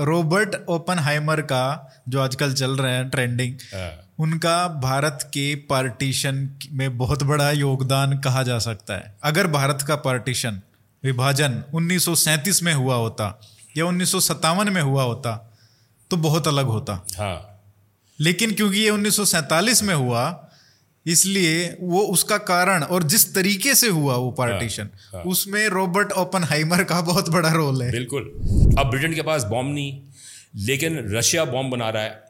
Robert Oppenheimer का जो आजकल चल रहे हैं ट्रेंडिंग हाँ। उनका भारत के पार्टीशन में बहुत बड़ा योगदान कहा जा सकता है। अगर भारत का पार्टीशन विभाजन 1937 में हुआ होता या उन्नीस सौ सत्तावन में हुआ होता तो बहुत अलग होता। हाँ। लेकिन क्योंकि ये 1947 में हुआ इसलिए वो उसका कारण और जिस तरीके से हुआ वो पार्टीशन हाँ। उसमें रॉबर्ट ओपनहाइमर का बहुत बड़ा रोल है। बिल्कुल। अब ब्रिटेन के पास बॉम्ब नहीं लेकिन रशिया बॉम्ब बना रहा है।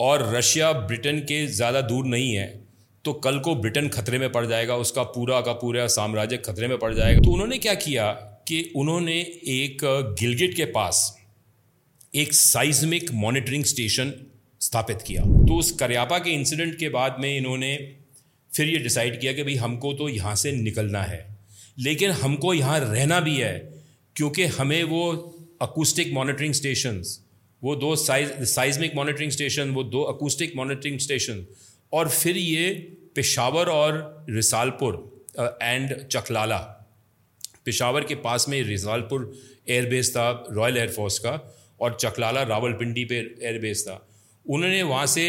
और रशिया ब्रिटेन के ज़्यादा दूर नहीं है तो कल को ब्रिटेन खतरे में पड़ जाएगा उसका पूरा का पूरा साम्राज्य खतरे में पड़ जाएगा। तो उन्होंने क्या किया कि उन्होंने एक गिलगिट के पास एक साइज्मिक मॉनिटरिंग स्टेशन स्थापित किया। तो उस करियापा के इंसिडेंट के बाद में इन्होंने फिर ये डिसाइड किया कि भाई हमको तो यहाँ से निकलना है। लेकिन हमको यहाँ रहना भी है, क्योंकि हमें वो अकूस्टिक मॉनिटरिंग स्टेशंस वो दो साइज़ साइज्मिक मॉनिटरिंग स्टेशन वो दो अकूस्टिक मॉनिटरिंग स्टेशन और फिर ये पेशावर और रिसालपुर एंड चकलाला पेशावर के पास में रिसालपुर एयरबेस था रॉयल एयरफोर्स का, और चकलाला रावलपिंडी पे एयरबेस था। उन्होंने वहाँ से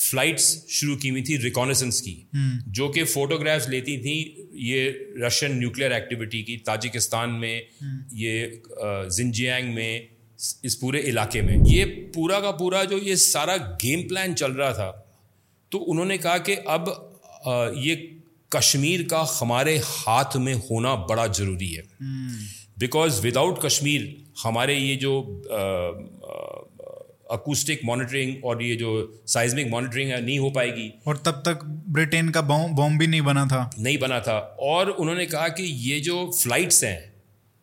फ्लाइट्स शुरू की हुई थी रिकॉनेसेंस की जो कि फोटोग्राफ्स लेती थी ये रशियन न्यूक्लियर एक्टिविटी की ताजिकिस्तान में ये जिंजियांग में इस पूरे इलाके में। ये पूरा का पूरा जो ये सारा गेम प्लान चल रहा था तो उन्होंने कहा कि अब ये कश्मीर का हमारे हाथ में होना बड़ा ज़रूरी है। बिकॉज़ विदाउट कश्मीर हमारे ये जो अकूस्टिक मॉनिटरिंग और ये जो साइज्मिक मॉनिटरिंग है नहीं हो पाएगी। और तब तक ब्रिटेन का बॉम्ब बॉम्ब भी नहीं बना था। नहीं बना था। और उन्होंने कहा कि ये जो फ्लाइट्स हैं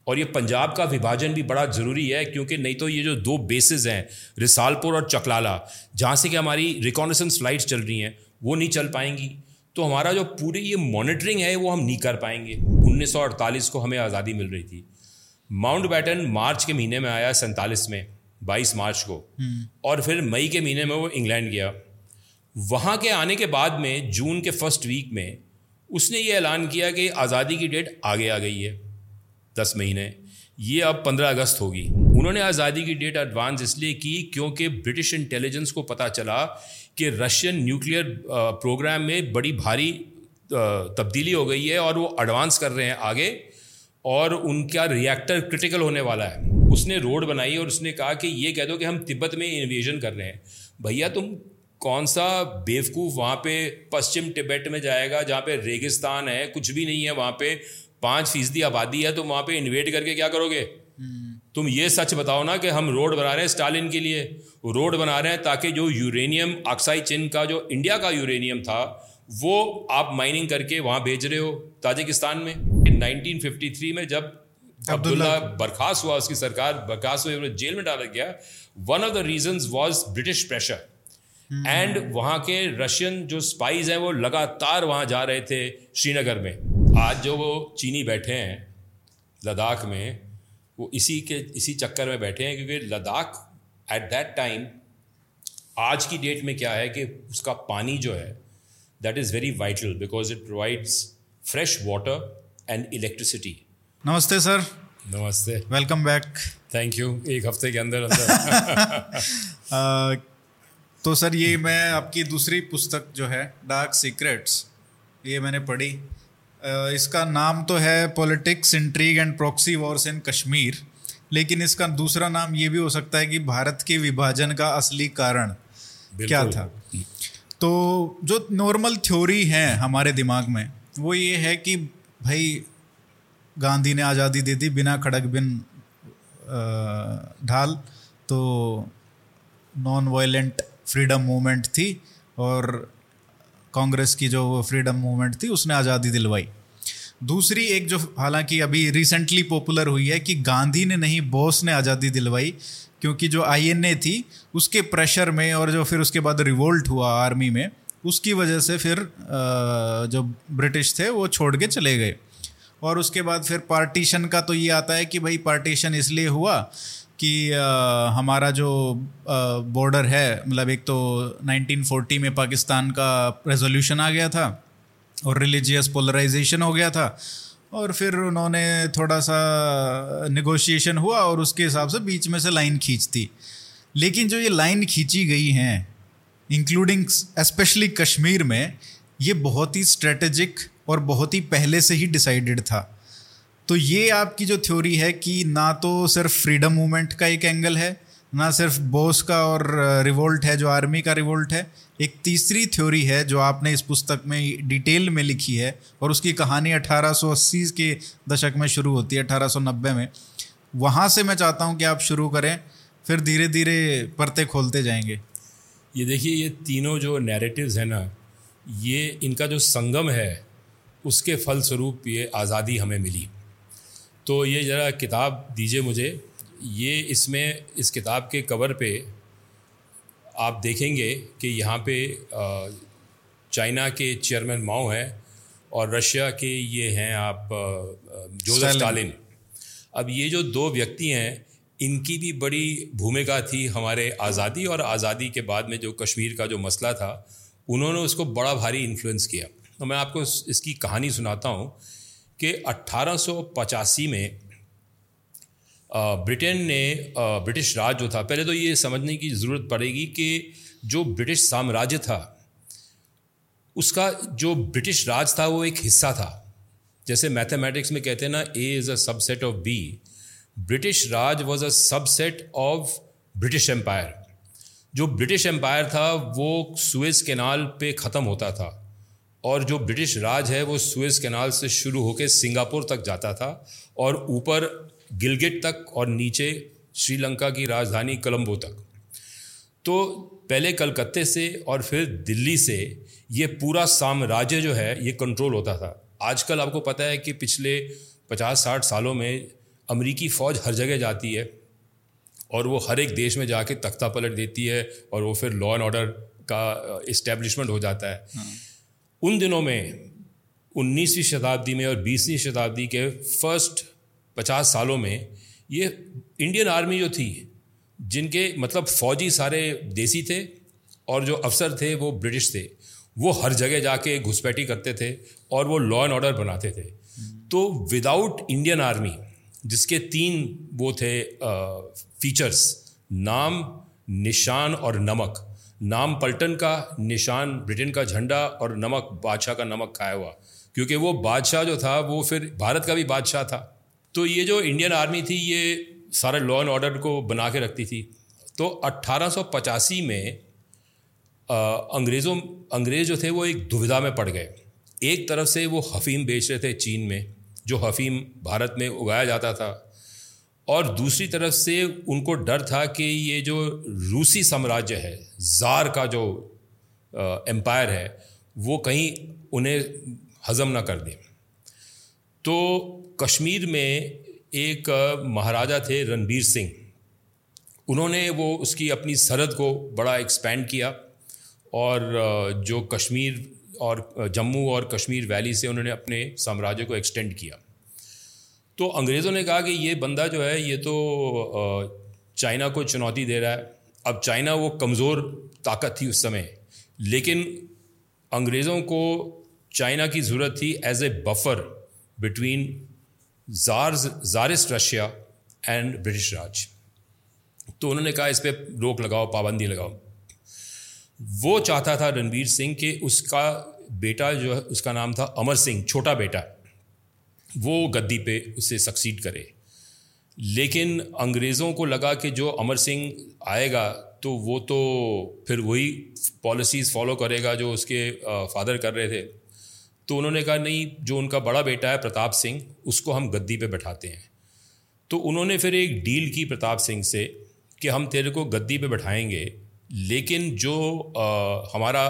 और ये पंजाब का विभाजन भी बड़ा ज़रूरी है क्योंकि नहीं तो ये जो दो बेसिस हैं रिसालपुर और चकलाला जहाँ से कि हमारी रिकॉनेसेंस फ्लाइट्स चल रही हैं वो नहीं चल पाएँगी। तो हमारा जो पूरी ये मॉनिटरिंग है वो हम नहीं कर पाएँगे। 1948 को हमें आज़ादी मिल रही थी। माउंट बैटन मार्च के महीने में आया सैंतालीस में। 22 मार्च को। और फिर मई के महीने में वो इंग्लैंड गया। वहाँ के आने के बाद में जून के फ़र्स्ट वीक में उसने ये ऐलान किया कि आज़ादी की डेट आगे आ गई है दस महीने। ये अब पंद्रह अगस्त होगी। उन्होंने आज़ादी की डेट एडवांस इसलिए की क्योंकि ब्रिटिश इंटेलिजेंस को पता चला कि रशियन न्यूक्लियर प्रोग्राम में बड़ी भारी तब्दीली हो गई है और वो एडवांस कर रहे हैं आगे। और उनका रिएक्टर क्रिटिकल होने वाला है। उसने रोड बनाई और उसने कहा कि ये कह दो कि हम तिब्बत में इन्वेजन कर रहे हैं। भैया तुम कौन सा बेवकूफ़ वहाँ पे पश्चिम तिब्बत में जाएगा जहाँ पे रेगिस्तान है कुछ भी नहीं है वहाँ पे पाँच फ़ीसदी आबादी है तुम वहाँ पे इन्वेट करके क्या करोगे? तुम ये सच बताओ ना कि हम रोड बना रहे हैं स्टालिन के लिए। रोड बना रहे हैं ताकि जो यूरेनियम ऑक्साइड चिन का जो इंडिया का यूरेनियम था वो आप माइनिंग करके वहाँ भेज रहे हो ताजिकिस्तान में? 1953 में जब अब्दुल्ला बर्खास्त हुआ उसकी सरकार बर्खास्त हुई जेल में डाला गया one of the reason was British pressure and वहाँ के रशियन जो स्पाइज हैं वो लगातार वहाँ जा रहे थे श्रीनगर में। आज जो वो चीनी बैठे हैं लद्दाख में वो इसी के इसी चक्कर में बैठे हैं क्योंकि लद्दाख एट दैट टाइम आज की डेट में क्या है कि उसका पानी जो है that is very vital because it provides fresh water and electricity नमस्ते सर नमस्ते. वेलकम बैक थैंक यू एक हफ़्ते के अंदर अंदर. तो सर ये मैं आपकी दूसरी पुस्तक जो है डार्क सीक्रेट्स ये मैंने पढ़ी। इसका नाम तो है politics intrigue and proxy wars in Kashmir लेकिन इसका दूसरा नाम ये भी हो सकता है कि भारत के विभाजन का असली कारण क्या था। तो जो नॉर्मल थ्योरी है हमारे दिमाग में, वो ये है कि भाई, गांधी ने आज़ादी दे दी बिना खड़क बिन ढाल तो नॉन वायलेंट फ्रीडम मूवमेंट थी और कांग्रेस की जो फ्रीडम मूवमेंट थी, उसने आज़ादी दिलवाई। दूसरी एक जो, हालाँकि अभी रिसेंटली पॉपुलर हुई है कि गांधी ने नहीं, बोस ने आज़ादी दिलवाई क्योंकि जो आईएनए थी, उसके प्रेशर में और जो फिर उसके बाद रिवोल्ट हुआ आर्मी में, उसकी वजह से फिर जो ब्रिटिश थे, वो छोड़ के चले गए। और उसके बाद फिर पार्टीशन का तो ये आता है कि भाई पार्टीशन इसलिए हुआ कि हमारा जो बॉर्डर है मतलब एक तो 1940 में पाकिस्तान का रेजोल्यूशन आ गया था और रिलीजियस पोलराइजेशन हो गया था। और फिर उन्होंने थोड़ा सा निगोशिएशन हुआ और उसके हिसाब से बीच में से लाइन खींच दी लेकिन जो ये लाइन खींची गई हैं इंक्लूडिंग स्पेशली कश्मीर में, ये बहुत ही स्ट्रेटेजिक और बहुत ही पहले से ही डिसाइडेड था। तो ये आपकी जो थ्योरी है कि ना तो सिर्फ़ फ्रीडम मूवमेंट का एक एंगल है, ना सिर्फ़ बोस का और रिवोल्ट है, जो आर्मी का रिवोल्ट है एक तीसरी थ्योरी है जो आपने इस पुस्तक में डिटेल में लिखी है और उसकी कहानी 1880 के दशक में शुरू होती है 1890 में। वहाँ से मैं चाहता हूँ कि आप शुरू करें, फिर धीरे धीरे परते खोलते जाएँगे। ये देखिए, ये तीनों जो नैरेटिव्स हैं ना, ये इनका जो संगम है, उसके फलस्वरूप ये आज़ादी हमें मिली। तो ये ज़रा किताब दीजिए मुझे। ये इसमें, इस किताब के कवर पे आप देखेंगे कि यहाँ पे चाइना के चेयरमैन माओ हैं और रशिया के ये हैं आप जोसेफ स्टालिन। अब ये जो दो व्यक्ति हैं इनकी भी बड़ी भूमिका थी हमारे आज़ादी और आज़ादी के बाद में जो कश्मीर का जो मसला था उन्होंने उसको बड़ा भारी इन्फ्लुएंस किया। तो मैं आपको इसकी कहानी सुनाता हूँ कि अट्ठारह में ब्रिटेन ने ब्रिटिश राज जो था, पहले तो ये समझने की ज़रूरत पड़ेगी कि जो ब्रिटिश साम्राज्य था, उसका जो ब्रिटिश राज था, वो एक हिस्सा था। जैसे मैथमेटिक्स में कहते हैं ना A is a subset of B British Raj was a subset of British Empire जो ब्रिटिश एम्पायर था, वो सुएज कैनाल पे ख़त्म होता था। और जो ब्रिटिश राज है, वो सुएज कैनाल से शुरू होकर सिंगापुर तक जाता था। और ऊपर गिलगिट तक और नीचे श्रीलंका की राजधानी कोलंबो तक। तो पहले कलकत्ते से और फिर दिल्ली से ये पूरा साम्राज्य जो है ये कंट्रोल होता था। आजकल आपको पता है कि पिछले पचास साठ सालों में अमेरिकी फ़ौज हर जगह जाती है और वो हर एक देश में जाके तख्ता पलट देती है और वो फिर लॉ एंड ऑर्डर का इस्टेब्लिशमेंट हो जाता है। हाँ। उन दिनों में 19वीं शताब्दी में और 20वीं शताब्दी के फ़र्स्ट पचास सालों में ये इंडियन आर्मी जो थी, जिनके मतलब फौजी सारे देसी थे और जो अफसर थे वो ब्रिटिश थे, वो हर जगह जाके घुसपैठी करते थे और वो लॉ एंड ऑर्डर बनाते थे। तो विदाउट इंडियन आर्मी जिसके तीन वो थे फीचर्स नाम, निशान और नमक। नाम पलटन का, निशान ब्रिटेन का झंडा और नमक, बादशाह का नमक खाया हुआ। क्योंकि वो बादशाह जो था, वो फिर भारत का भी बादशाह था। तो ये जो इंडियन आर्मी थी, ये सारे लॉ एंड ऑर्डर को बना के रखती थी। तो अट्ठारह में अंग्रेज़ों, अंग्रेज़ जो थे वो एक दुविधा में पड़ गए। एक तरफ़ से वो हफीम बेच रहे थे चीन में, जो हफीम भारत में उगाया जाता था। और दूसरी तरफ़ से उनको डर था कि ये जो रूसी साम्राज्य है, ज़ार का जो एम्पायर है, वो कहीं उन्हें हज़म ना कर दे। तो कश्मीर में एक महाराजा थे रणबीर सिंह। उन्होंने वो उसकी अपनी सरहद को बड़ा एक्सपेंड किया और जो कश्मीर और जम्मू और कश्मीर वैली से उन्होंने अपने साम्राज्य को एक्सटेंड किया। तो अंग्रेज़ों ने कहा कि ये बंदा जो है, ये तो चाइना को चुनौती दे रहा है। अब चाइना वो कमज़ोर ताकत थी उस समय। लेकिन अंग्रेज़ों को चाइना की ज़रूरत थी as a buffer between tsars tsarist Russia and British Raj तो उन्होंने कहा, इस पर रोक लगाओ, पाबंदी लगाओ. वो चाहता था रणवीर सिंह कि उसका बेटा जो है, उसका नाम था अमर सिंह, छोटा बेटा। वो गद्दी पे उससे सक्सीड करे। लेकिन अंग्रेज़ों को लगा कि जो अमर सिंह आएगा तो वो तो फिर वही पॉलिसीज़ फॉलो करेगा जो उसके फादर कर रहे थे। तो उन्होंने कहा नहीं जो उनका बड़ा बेटा है प्रताप सिंह उसको हम गद्दी पे बैठाते हैं। तो उन्होंने फिर एक डील की प्रताप सिंह से कि हम तेरे को गद्दी पे बैठाएँगे लेकिन जो आ, हमारा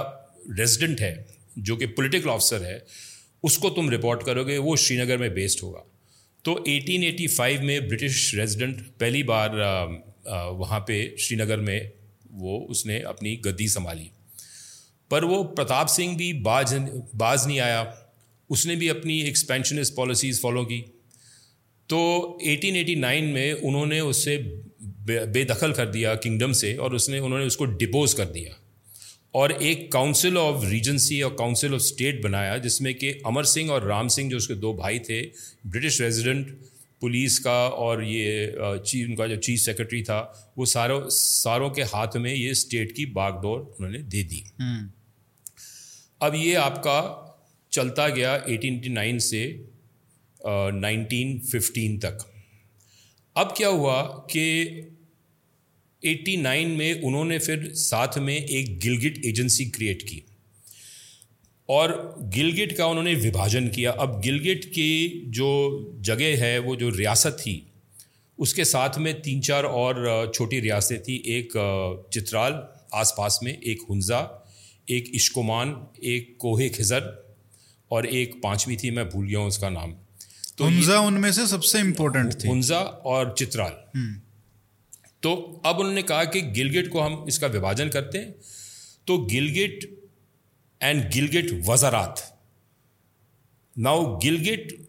रेजिडेंट है जो कि पॉलिटिकल ऑफिसर है उसको तुम रिपोर्ट करोगे वो श्रीनगर में बेस्ड होगा। तो 1885 में ब्रिटिश रेजिडेंट पहली बार वहाँ पे श्रीनगर में वो उसने अपनी गद्दी संभाली। पर वो प्रताप सिंह भी बाज बाज नहीं आया। उसने भी अपनी एक्सपेंशनिस्ट पॉलिसीज़ फॉलो की। तो 1889 में उन्होंने उससे बेदखल कर दिया किंगडम से और उसने, उन्होंने उसको डिपोज कर दिया। और एक काउंसिल ऑफ़ रीजेंसी और काउंसिल ऑफ़ स्टेट बनाया, जिसमें कि अमर सिंह और राम सिंह जो उसके दो भाई थे ब्रिटिश रेजिडेंट पुलिस का और ये चीफ उनका जो चीफ सेक्रेटरी था वो सारों सारों के हाथ में ये स्टेट की बागडोर उन्होंने दे दी। अब ये आपका चलता गया 1889 से नाइनटीन फिफ्टीन तक। अब क्या हुआ कि 89 में उन्होंने फिर साथ में एक गिलगिट एजेंसी क्रिएट की। और गिलगिट का उन्होंने विभाजन किया। अब गिलगिट की जो जगह है वो जो रियासत थी उसके साथ में तीन चार और छोटी रियासतें थी। एक चित्राल आसपास में एक हुंजा एक इश्कोमान एक कोहे खिजर और एक पांचवी थी मैं भूल गया हूँ उसका नाम। तो हुंजा उनमें से सबसे इम्पोर्टेंट थी। हुंजा और चित्राल। हम्म। तो अब उन्होंने कहा कि गिलगिट को हम इसका विभाजन करते हैं। तो Gilgit and Gilgit Wazarat now Gilgit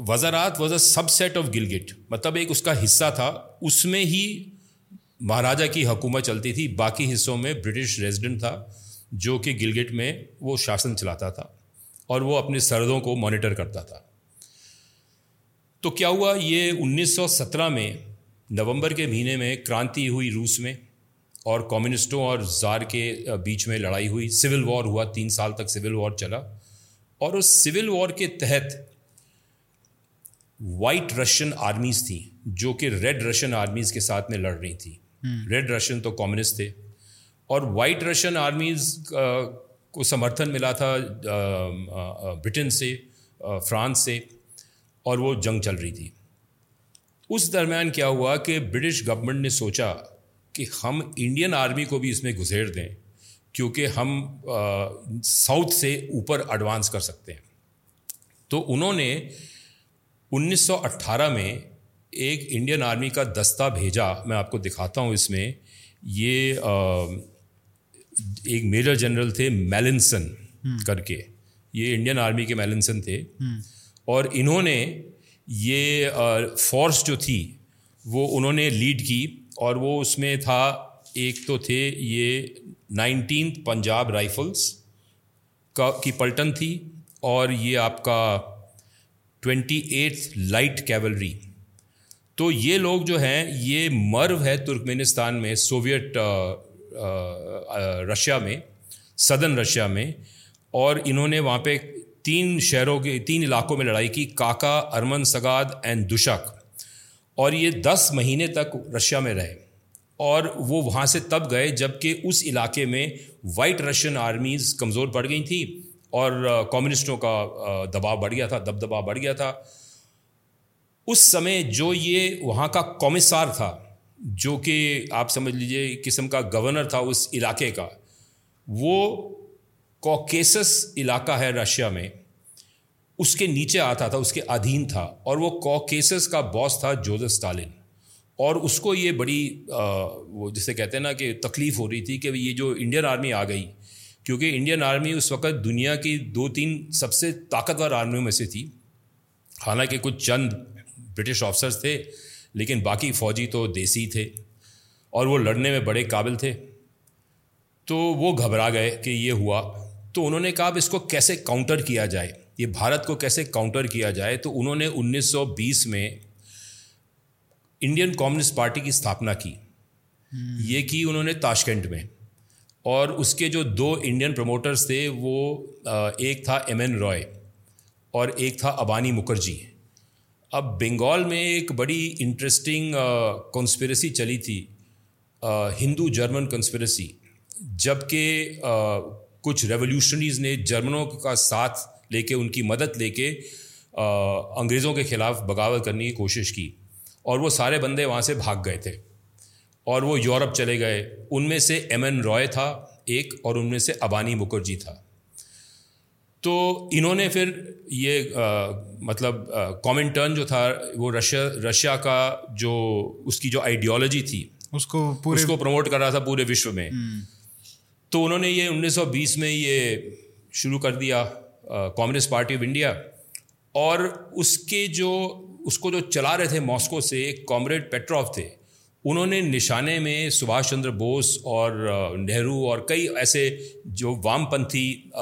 Wazarat was a subset of Gilgit मतलब एक उसका हिस्सा था। उसमें ही महाराजा की हुकूमत चलती थी। बाकी हिस्सों में ब्रिटिश रेजिडेंट था, जो कि गिलगिट में वो शासन चलाता था और वो अपने सरदों को मॉनिटर करता था। तो क्या हुआ? ये 1917 में, नवंबर के महीने में क्रांति हुई रूस में। और कम्युनिस्टों और ज़ार के बीच में लड़ाई हुई। सिविल वॉर हुआ तीन साल तक सिविल वॉर चला। और उस सिविल वॉर के तहत वाइट रशियन आर्मीज थी जो कि रेड रशियन आर्मीज के साथ में लड़ रही थी। Red hmm. रशियन तो कम्युनिस्ट थे। और वाइट रशियन आर्मीज को समर्थन मिला था ब्रिटेन से फ्रांस से और वो जंग चल रही थी। उस दरमियान क्या हुआ कि ब्रिटिश गवर्नमेंट ने सोचा कि हम इंडियन आर्मी को भी इसमें घुसेड़ दें क्योंकि हम साउथ से ऊपर एडवांस कर सकते हैं। तो उन्होंने 1918 में एक इंडियन आर्मी का दस्ता भेजा। मैं आपको दिखाता हूँ इसमें। ये आ, एक मेजर जनरल थे मेलिनसन हम्म। करके। ये इंडियन आर्मी के मेलिनसन थे। हम्म। और इन्होंने ये फोर्स जो थी वो उन्होंने लीड की। और वो उसमें था, एक तो थे ये नाइनटीन पंजाब राइफल्स का, की पलटन थी और ये आपका ट्वेंटी एट्थ लाइट कैवलरी। तो ये लोग जो हैं, ये मर्व है तुर्कमेनिस्तान में, सोवियत रशिया में, सदर्न रशिया में, और इन्होंने वहाँ पे तीन शहरों के, तीन इलाकों में लड़ाई की, काका, अरमन, सगाद एंड दुशक। और ये दस महीने तक रशिया में रहे और वो वहाँ से तब गए जबकि उस इलाके में वाइट रशियन आर्मीज़ कमज़ोर पड़ गई थी और कम्युनिस्टों का दबाव बढ़ गया था, दबदबा बढ़ गया था। उस समय जो ये वहाँ का कॉमिसार था, जो कि आप समझ लीजिए किस्म का गवर्नर था उस इलाके का, वो कॉकेसस इलाका है रशिया में। उसके नीचे आता था उसके अधीन था और वो कॉकेसस का बॉस था जोजफ स्टालिन और उसको ये बड़ी आ, वो जिसे कहते हैं ना कि तकलीफ़ हो रही थी कि ये जो इंडियन आर्मी आ गई क्योंकि इंडियन आर्मी उस वक्त दुनिया की दो तीन सबसे ताकतवर आर्मियों में से थी। हालाँकि कुछ चंद ब्रिटिश ऑफिसर्स थे लेकिन बाकी फ़ौजी तो देसी थे और वो लड़ने में बड़े काबिल थे। तो वो घबरा गए कि ये हुआ। तो उन्होंने कहा इसको कैसे काउंटर किया जाए? ये भारत को कैसे काउंटर किया जाए तो उन्होंने 1920 में इंडियन कम्युनिस्ट पार्टी की स्थापना की। ये की उन्होंने ताशकंद में। और उसके जो दो इंडियन प्रमोटर्स थे वो एक था एम एन रॉय और एक था अबानी मुखर्जी। अब बंगाल में एक बड़ी इंटरेस्टिंग कॉन्स्पिरसी चली थी हिंदू जर्मन कॉन्स्परेसी जबकि कुछ रेवोल्यूशनरीज ने जर्मनों का साथ लेके उनकी मदद लेके अंग्रेज़ों के ख़िलाफ़ बगावत करने की कोशिश की। और वो सारे बंदे वहाँ से भाग गए थे। और वो यूरोप चले गए। उनमें से एम एन रॉय था एक और उनमें से अबानी मुखर्जी था। तो इन्होंने फिर ये आ, मतलब कॉमन टर्न जो था वो रशिया रशिया का जो उसकी जो आइडियोलॉजी थी उसको पूरे उसको प्रमोट कर रहा था पूरे विश्व में। हम्म। तो उन्होंने ये 1920 में ये शुरू कर दिया। कम्युनिस्ट पार्टी ऑफ़ इंडिया और उसके जो उसको जो चला रहे थे मॉस्को से एक कॉमरेड पेट्रॉफ थे उन्होंने निशाने में सुभाष चंद्र बोस और नेहरू और कई ऐसे जो वामपंथी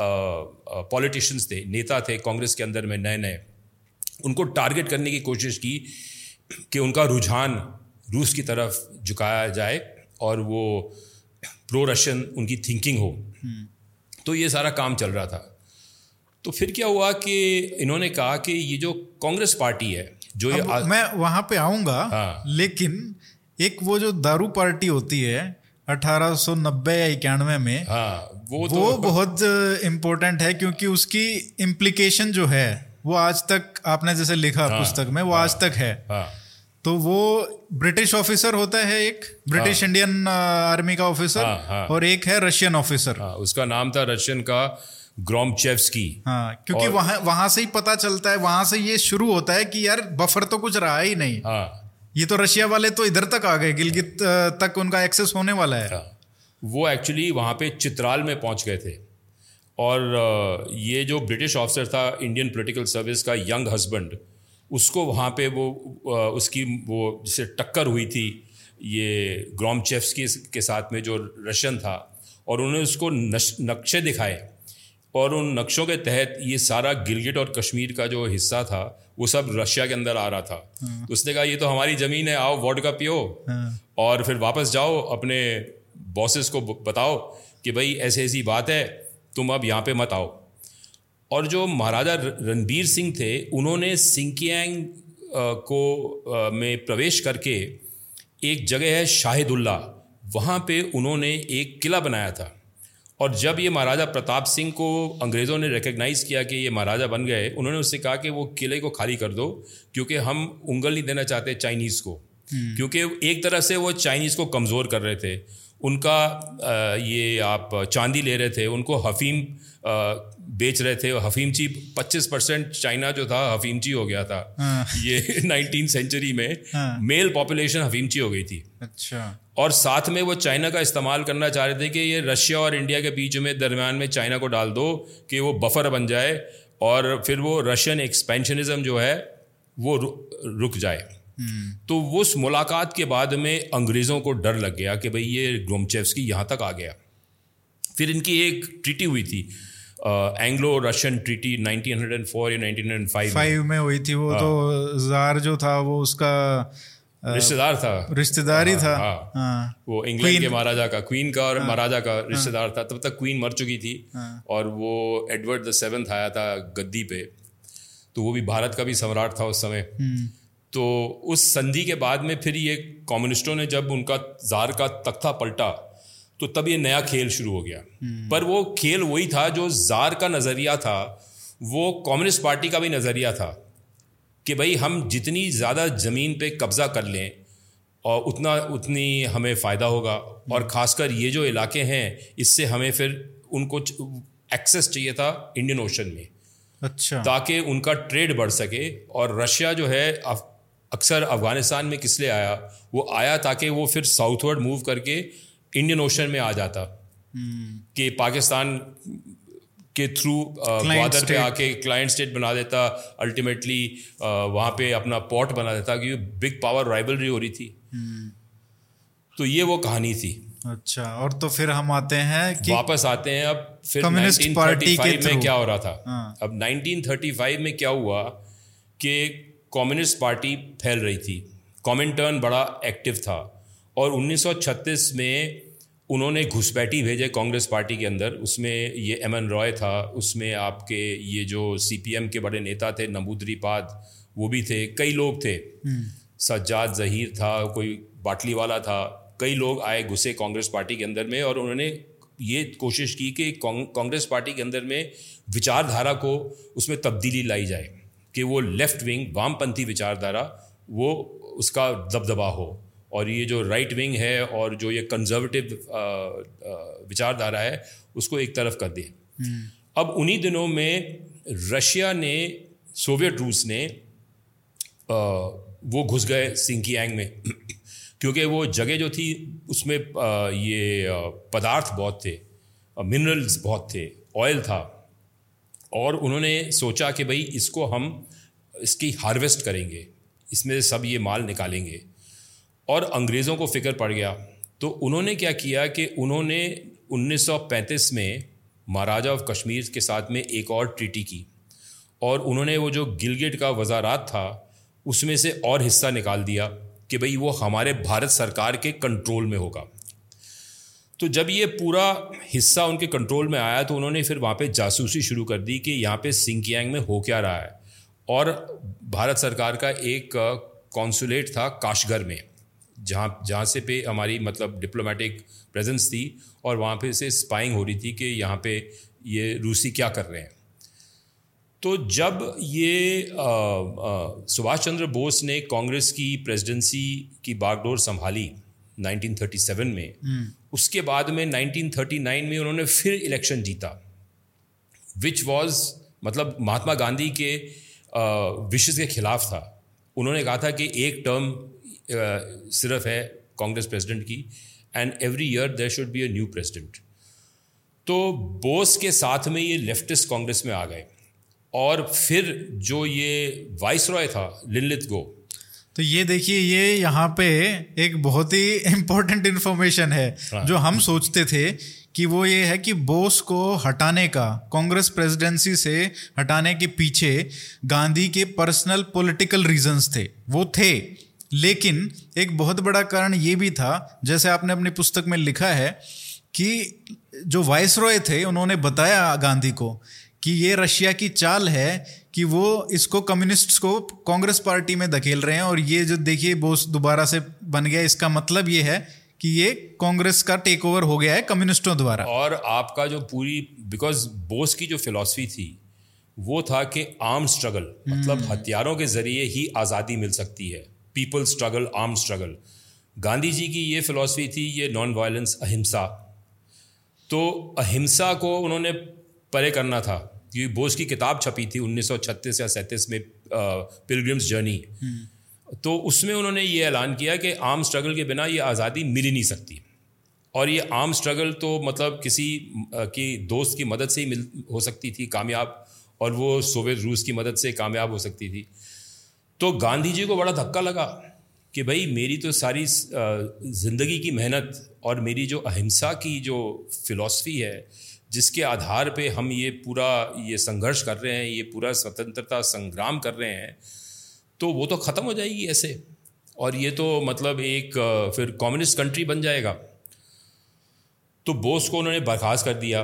पॉलिटिशियंस थे नेता थे कांग्रेस के अंदर में नए नए उनको टारगेट करने की कोशिश की कि उनका रुझान रूस की तरफ़ झुकाया जाए और वो प्रो रशियन उनकी थिंकिंग हो। तो ये सारा काम चल रहा था। तो फिर क्या हुआ कि इन्होंने कहा कि ये जो कांग्रेस पार्टी है जो ये आ... मैं वहाँ पे आऊँगा हाँ। लेकिन एक वो जो दारू पार्टी होती है 1890 या इक्यानवे में हाँ, वो, तो... वो बहुत इम्पोर्टेंट है क्योंकि उसकी इम्प्लीकेशन जो है वो आज तक आपने जैसे लिखा हाँ, पुस्तक में वो हाँ, आज तक है। हाँ, तो वो ब्रिटिश ऑफिसर होता है एक ब्रिटिश हाँ, इंडियन आर्मी का ऑफिसर हाँ, हाँ, और एक है रशियन ऑफिसर हाँ, उसका नाम था रशियन का ग्रोमचेव्सकी हाँ क्योंकि वहाँ वहाँ से ही पता चलता है वहाँ से ये शुरू होता है कि यार बफर तो कुछ रहा ही नहीं। हाँ, ये तो रशिया वाले तो इधर तक आ गए गिलगित तक उनका एक्सेस होने वाला है। हाँ, वो एक्चुअली वहाँ पे चित्राल में पहुँच गए थे। और ये जो ब्रिटिश ऑफिसर था इंडियन पोलिटिकल सर्विस का यंग हस्बैंड उसको वहाँ पे वो उसकी वो जिसे टक्कर हुई थी ये ग्रोमचेफ्सकी के साथ में जो रशियन था और उन्होंने उसको नक्शे दिखाए। और उन नक्शों के तहत ये सारा गिलगिट और कश्मीर का जो हिस्सा था वो सब रशिया के अंदर आ रहा था हाँ। तो उसने कहा ये तो हमारी ज़मीन है आओ वोट का पियो हाँ। और फिर वापस जाओ अपने बॉसेस को बताओ कि भाई ऐसी ऐसी बात है तुम अब यहाँ पे मत आओ और जो महाराजा रणबीर सिंह थे उन्होंने सिंकियांग को में प्रवेश करके एक जगह है शाहिदुल्ला वहाँ पे उन्होंने एक किला बनाया था और जब ये महाराजा प्रताप सिंह को अंग्रेज़ों ने रिकग्नाइज़ किया कि ये महाराजा बन गए उन्होंने उससे कहा कि वो किले को खाली कर दो क्योंकि हम उंगल नहीं देना चाहते चाइनीज़ को हम्म। क्योंकि एक तरह से वो चाइनीज़ को कमज़ोर कर रहे थे उनका ये आप चांदी ले रहे थे उनको हफीम बेच रहे थे हफीम ची पच्चीस परसेंट चाइना जो था हफीम ची हो गया था हाँ। ये नाइनटीन सेंचुरी में हाँ। मेल पॉपुलेशन हफीम ची हो गई थी अच्छा और साथ में वो चाइना का इस्तेमाल करना चाह रहे थे कि ये रशिया और इंडिया के बीच में दरमियान में चाइना को डाल दो कि वो बफर बन जाए और फिर वो रशियन एक्सपेंशनिज्म जो है वो रुक जाए। तो उस मुलाकात के बाद में अंग्रेज़ों को डर लग गया कि भाई ये ग्रोमचेवस्की यहाँ तक आ गया। फिर इनकी एक ट्रीटी हुई थी एंग्लो रशियन ट्रीटी 1904 या 1905 फाइव में। हुई थी वो आ, तो जार जो था वो उसका रिश्तेदार था। रिश्तेदार ही हाँ, था। हाँ, हाँ, वो इंग्लैंड के महाराजा का क्वीन का और महाराजा का रिश्तेदार था तब तक क्वीन मर चुकी थी। और वो एडवर्ड द सेवंथ आया था गद्दी पे। तो वो भी भारत का भी सम्राट था उस समय। हम्म। तो उस संधि के बाद में फिर ये कम्युनिस्टों ने जब उनका जार का तख्ता पलटा तो तब ये नया खेल शुरू हो गया। हम्म। पर वो खेल वही था जो जार का नज़रिया था वो कम्युनिस्ट पार्टी का भी नज़रिया था। कि भाई हम जितनी ज़्यादा ज़मीन पे कब्ज़ा कर लें और उतना उतनी हमें फ़ायदा होगा। और ख़ासकर ये जो इलाके हैं इससे हमें फिर उनको एक्सेस चाहिए था इंडियन ओशन में। अच्छा। ताकि उनका ट्रेड बढ़ सके और रशिया जो है अक्सर अफ़गानिस्तान में किस लिए आया? वो आया ताकि वो फिर साउथवर्ड मूव करके इंडियन ओशन में आ जाता। hmm. कि पाकिस्तान के थ्रू ग्वादर पे आके क्लाइंट स्टेट बना देता अल्टीमेटली वहाँ पे अपना पॉट बना देता क्योंकि बिग पावर राइवलरी हो रही थी। hmm. तो ये वो कहानी थी। अच्छा और तो फिर हम आते हैं कि वापस आते हैं अब फिर कम्युनिस्ट पार्टी के में क्या हो रहा था? हाँ. अब 1935 में क्या हुआ कि कम्युनिस्ट पार्टी फैल रही थी। कॉमिनटर्न बड़ा एक्टिव था। और 1936 में उन्होंने घुसपैठी भेजे कांग्रेस पार्टी के अंदर। उसमें ये एम एन रॉय था उसमें आपके ये जो सीपीएम के बड़े नेता थे नमूदरी पाद वो भी थे कई लोग थे। हम्म। सज्जाद जहीर था कोई बाटली वाला था कई लोग आए घुसे कांग्रेस पार्टी के अंदर में और उन्होंने ये कोशिश की कि कांग्रेस पार्टी के अंदर में विचारधारा को उसमें तब्दीली लाई जाए कि वो लेफ़्ट विंग वामपंथी विचारधारा वो उसका दबदबा हो। और ये जो राइट विंग है और जो ये कंजर्वेटिव विचारधारा है उसको एक तरफ़ कर दे हम्म। अब उन्हीं दिनों में रशिया ने सोवियत रूस ने आ, वो घुस गए सिंकियांग में। क्योंकि वो जगह जो थी उसमें आ, ये पदार्थ बहुत थे मिनरल्स बहुत थे ऑयल था। और उन्होंने सोचा कि भाई इसको हम इसकी हार्वेस्ट करेंगे इसमें सब ये माल निकालेंगे। और अंग्रेज़ों को फ़िक्र पड़ गया। तो उन्होंने क्या किया कि उन्होंने 1935 में महाराजा ऑफ़ कश्मीर के साथ में एक और ट्रीटी की और उन्होंने वो जो गिलगिट का वजारात था, उसमें से और हिस्सा निकाल दिया कि भाई वो हमारे भारत सरकार के कंट्रोल में होगा। तो जब ये पूरा हिस्सा उनके कंट्रोल में आया तो उन्होंने फिर वहाँ पे जासूसी शुरू कर दी कि यहाँ पे सिंकियांग में हो क्या रहा है। और भारत सरकार का एक कॉन्सुलेट था काशगर में। जहाँ जहाँ से पे हमारी मतलब डिप्लोमेटिक प्रेजेंस थी और वहाँ पे से स्पाइंग हो रही थी कि यहाँ पे ये रूसी क्या कर रहे हैं तो जब ये सुभाष चंद्र बोस ने कांग्रेस की प्रेसिडेंसी की बागडोर संभाली 1937 में हम्म। उसके बाद में 1939 में उन्होंने फिर इलेक्शन जीता विच वॉज़ मतलब महात्मा गांधी के विशेष के खिलाफ था उन्होंने कहा था कि एक टर्म सिर्फ़ है कांग्रेस प्रेसिडेंट की and every year there should be a new president तो बोस के साथ में ये लेफ्टिस्ट कांग्रेस में आ गए। और फिर जो ये वाइस रॉय था लिलित गो तो ये देखिए ये यहाँ पे एक बहुत ही इम्पोर्टेंट इन्फॉर्मेशन है हाँ। जो हम सोचते थे कि वो ये है कि बोस को हटाने का कांग्रेस प्रेसिडेंसी से हटाने के पीछे गांधी के पर्सनल पॉलिटिकल रीजंस थे। वो थे। लेकिन एक बहुत बड़ा कारण ये भी था जैसे आपने अपनी पुस्तक में लिखा है कि जो वाइस रॉय थे उन्होंने बताया गांधी को कि ये रशिया की चाल है कि वो इसको कम्युनिस्ट्स को कांग्रेस पार्टी में धकेल रहे हैं और ये जो देखिए बोस दोबारा से बन गया। इसका मतलब ये है कि ये कांग्रेस का टेक ओवर हो गया है कम्युनिस्टों द्वारा। और आपका जो पूरी बिकॉज़ बोस की जो फिलॉसफी थी वो था कि आर्म स्ट्रगल मतलब हम्म। हथियारों के ज़रिए ही आज़ादी मिल सकती है। People struggle arm struggle Gandhi ji की ये फिलॉसफी थी ये नॉन वायलेंस अहिंसा। तो अहिंसा को उन्होंने परे करना था क्योंकि बोस की किताब छपी थी 1936 या सैंतीस में पिलग्रिम्स जर्नी तो उसमें उन्होंने ये ऐलान किया कि आम स्ट्रगल के बिना ये आज़ादी मिल ही नहीं सकती। और ये आम स्ट्रगल तो मतलब किसी की दोस्त की मदद से ही मिल हो सकती थी कामयाब और वो सोवियत रूस की मदद से कामयाब हो सकती थी। तो गांधी जी को बड़ा धक्का लगा कि भाई, मेरी तो सारी ज़िंदगी की मेहनत और मेरी जो अहिंसा की जो फिलॉसफी है, जिसके आधार पे हम ये पूरा ये संघर्ष कर रहे हैं, ये पूरा स्वतंत्रता संग्राम कर रहे हैं तो वो तो ख़त्म हो जाएगी ऐसे। और ये तो मतलब एक फिर कम्युनिस्ट कंट्री बन जाएगा। तो बोस को उन्होंने बर्खास्त कर दिया।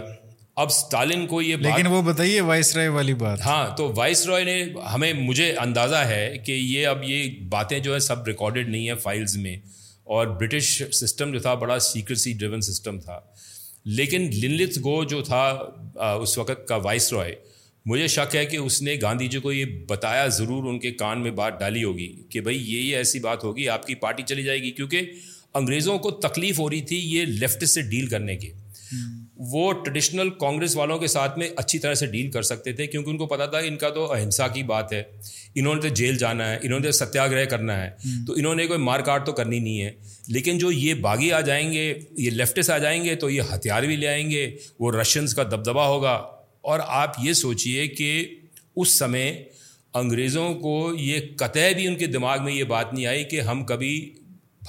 अब स्टालिन को ये लेकिन वो बताइए वाइस रॉय वाली बात। हाँ तो वाइस रॉय ने हमें मुझे अंदाज़ा है कि ये अब ये बातें जो है सब रिकॉर्डेड नहीं है फाइल्स में। और ब्रिटिश सिस्टम जो था बड़ा सीक्रेसी ड्रिवन सिस्टम था। लेकिन लिनलित गो जो था उस वक़्त का वाइस रॉय मुझे शक है कि उसने गांधी जी को ये बताया ज़रूर उनके कान में बात डाली होगी कि भाई ये ये ऐसी बात होगी आपकी पार्टी चली जाएगी। क्योंकि अंग्रेज़ों को तकलीफ़ हो रही थी ये लेफ़्ट से डील करने की। वो ट्रेडिशनल कांग्रेस वालों के साथ में अच्छी तरह से डील कर सकते थे क्योंकि उनको पता था इनका तो अहिंसा की बात है। इन्होंने तो जेल जाना है इन्होंने तो सत्याग्रह करना है। हम्म। तो इन्होंने कोई मार काट तो करनी नहीं है। लेकिन जो ये बागी आ जाएँगे ये लेफ्टिस्ट आ जाएँगे तो ये हथियार भी ले आएँगे वो रशियंस का दबदबा होगा। और आप ये सोचिए कि उस समय अंग्रेज़ों को ये कतः भी उनके दिमाग में ये बात नहीं आई कि हम कभी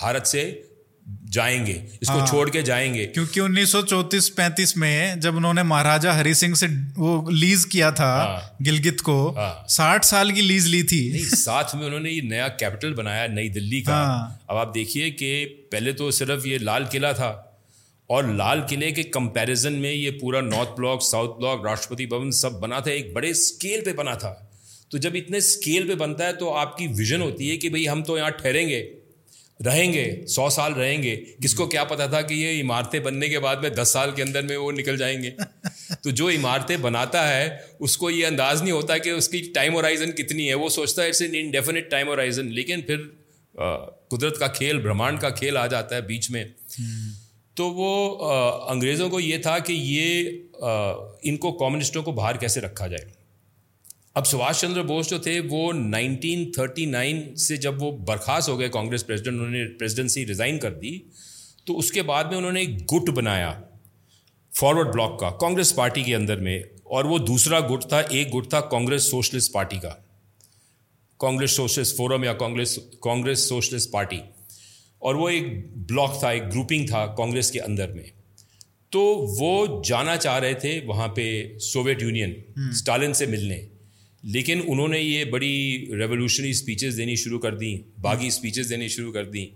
भारत से जाएँगे इसको हाँ, छोड़ के जाएँगे। क्योंकि 1934-35 में जब उन्होंने महाराजा हरि सिंह से वो लीज किया था हाँ, गिलगित को हाँ, साल की लीज ली थी। नहीं साथ में उन्होंने ये नया कैपिटल बनाया नई दिल्ली का। हाँ, अब आप देखिए कि पहले तो सिर्फ़ ये लाल किला था और लाल किले के कंपैरिजन में ये पूरा north block south block Rashtrapati Bhavan सब बना था एक बड़े स्केल पे बना था। तो जब इतने स्केल पे बनता है तो आपकी विजन होती है कि भाई हम तो यहाँ ठहरेंगे। रहेंगे सौ साल रहेंगे। किसको क्या पता था कि ये इमारतें बनने के बाद में दस साल के अंदर में वो निकल जाएँगे? तो जो इमारतें बनाता है उसको ये अंदाज नहीं होता कि उसकी टाइम होराइजन कितनी है। वो सोचता है it's in indefinite time horizon लेकिन फिर कुदरत का खेल ब्रह्मांड का खेल आ जाता है बीच में। तो वो आ, अंग्रेज़ों को ये था कि ये आ, इनको कम्युनिस्टों को बाहर कैसे रखा जाए? अब सुभाष चंद्र बोस जो थे वो 1939 से जब वो बर्खास्त हो गए कांग्रेस प्रेसिडेंट उन्होंने प्रेसिडेंसी रिज़ाइन कर दी तो उसके बाद में उन्होंने एक गुट बनाया फॉरवर्ड ब्लॉक का कांग्रेस पार्टी के अंदर में और वो दूसरा गुट था एक गुट था कांग्रेस सोशलिस्ट पार्टी का। कांग्रेस सोशलिस्ट फोरम या कांग्रेस कांग्रेस सोशलिस्ट पार्टी। और वो एक ब्लॉक था एक ग्रुपिंग था कांग्रेस के अंदर में। तो वो जाना चाह रहे थे वहाँ पे सोवियत यूनियन स्टालिन से मिलने। लेकिन उन्होंने ये बड़ी रेवोल्यूशनरी स्पीचेस देनी शुरू कर दी, बागी स्पीचेस देनी शुरू कर दी,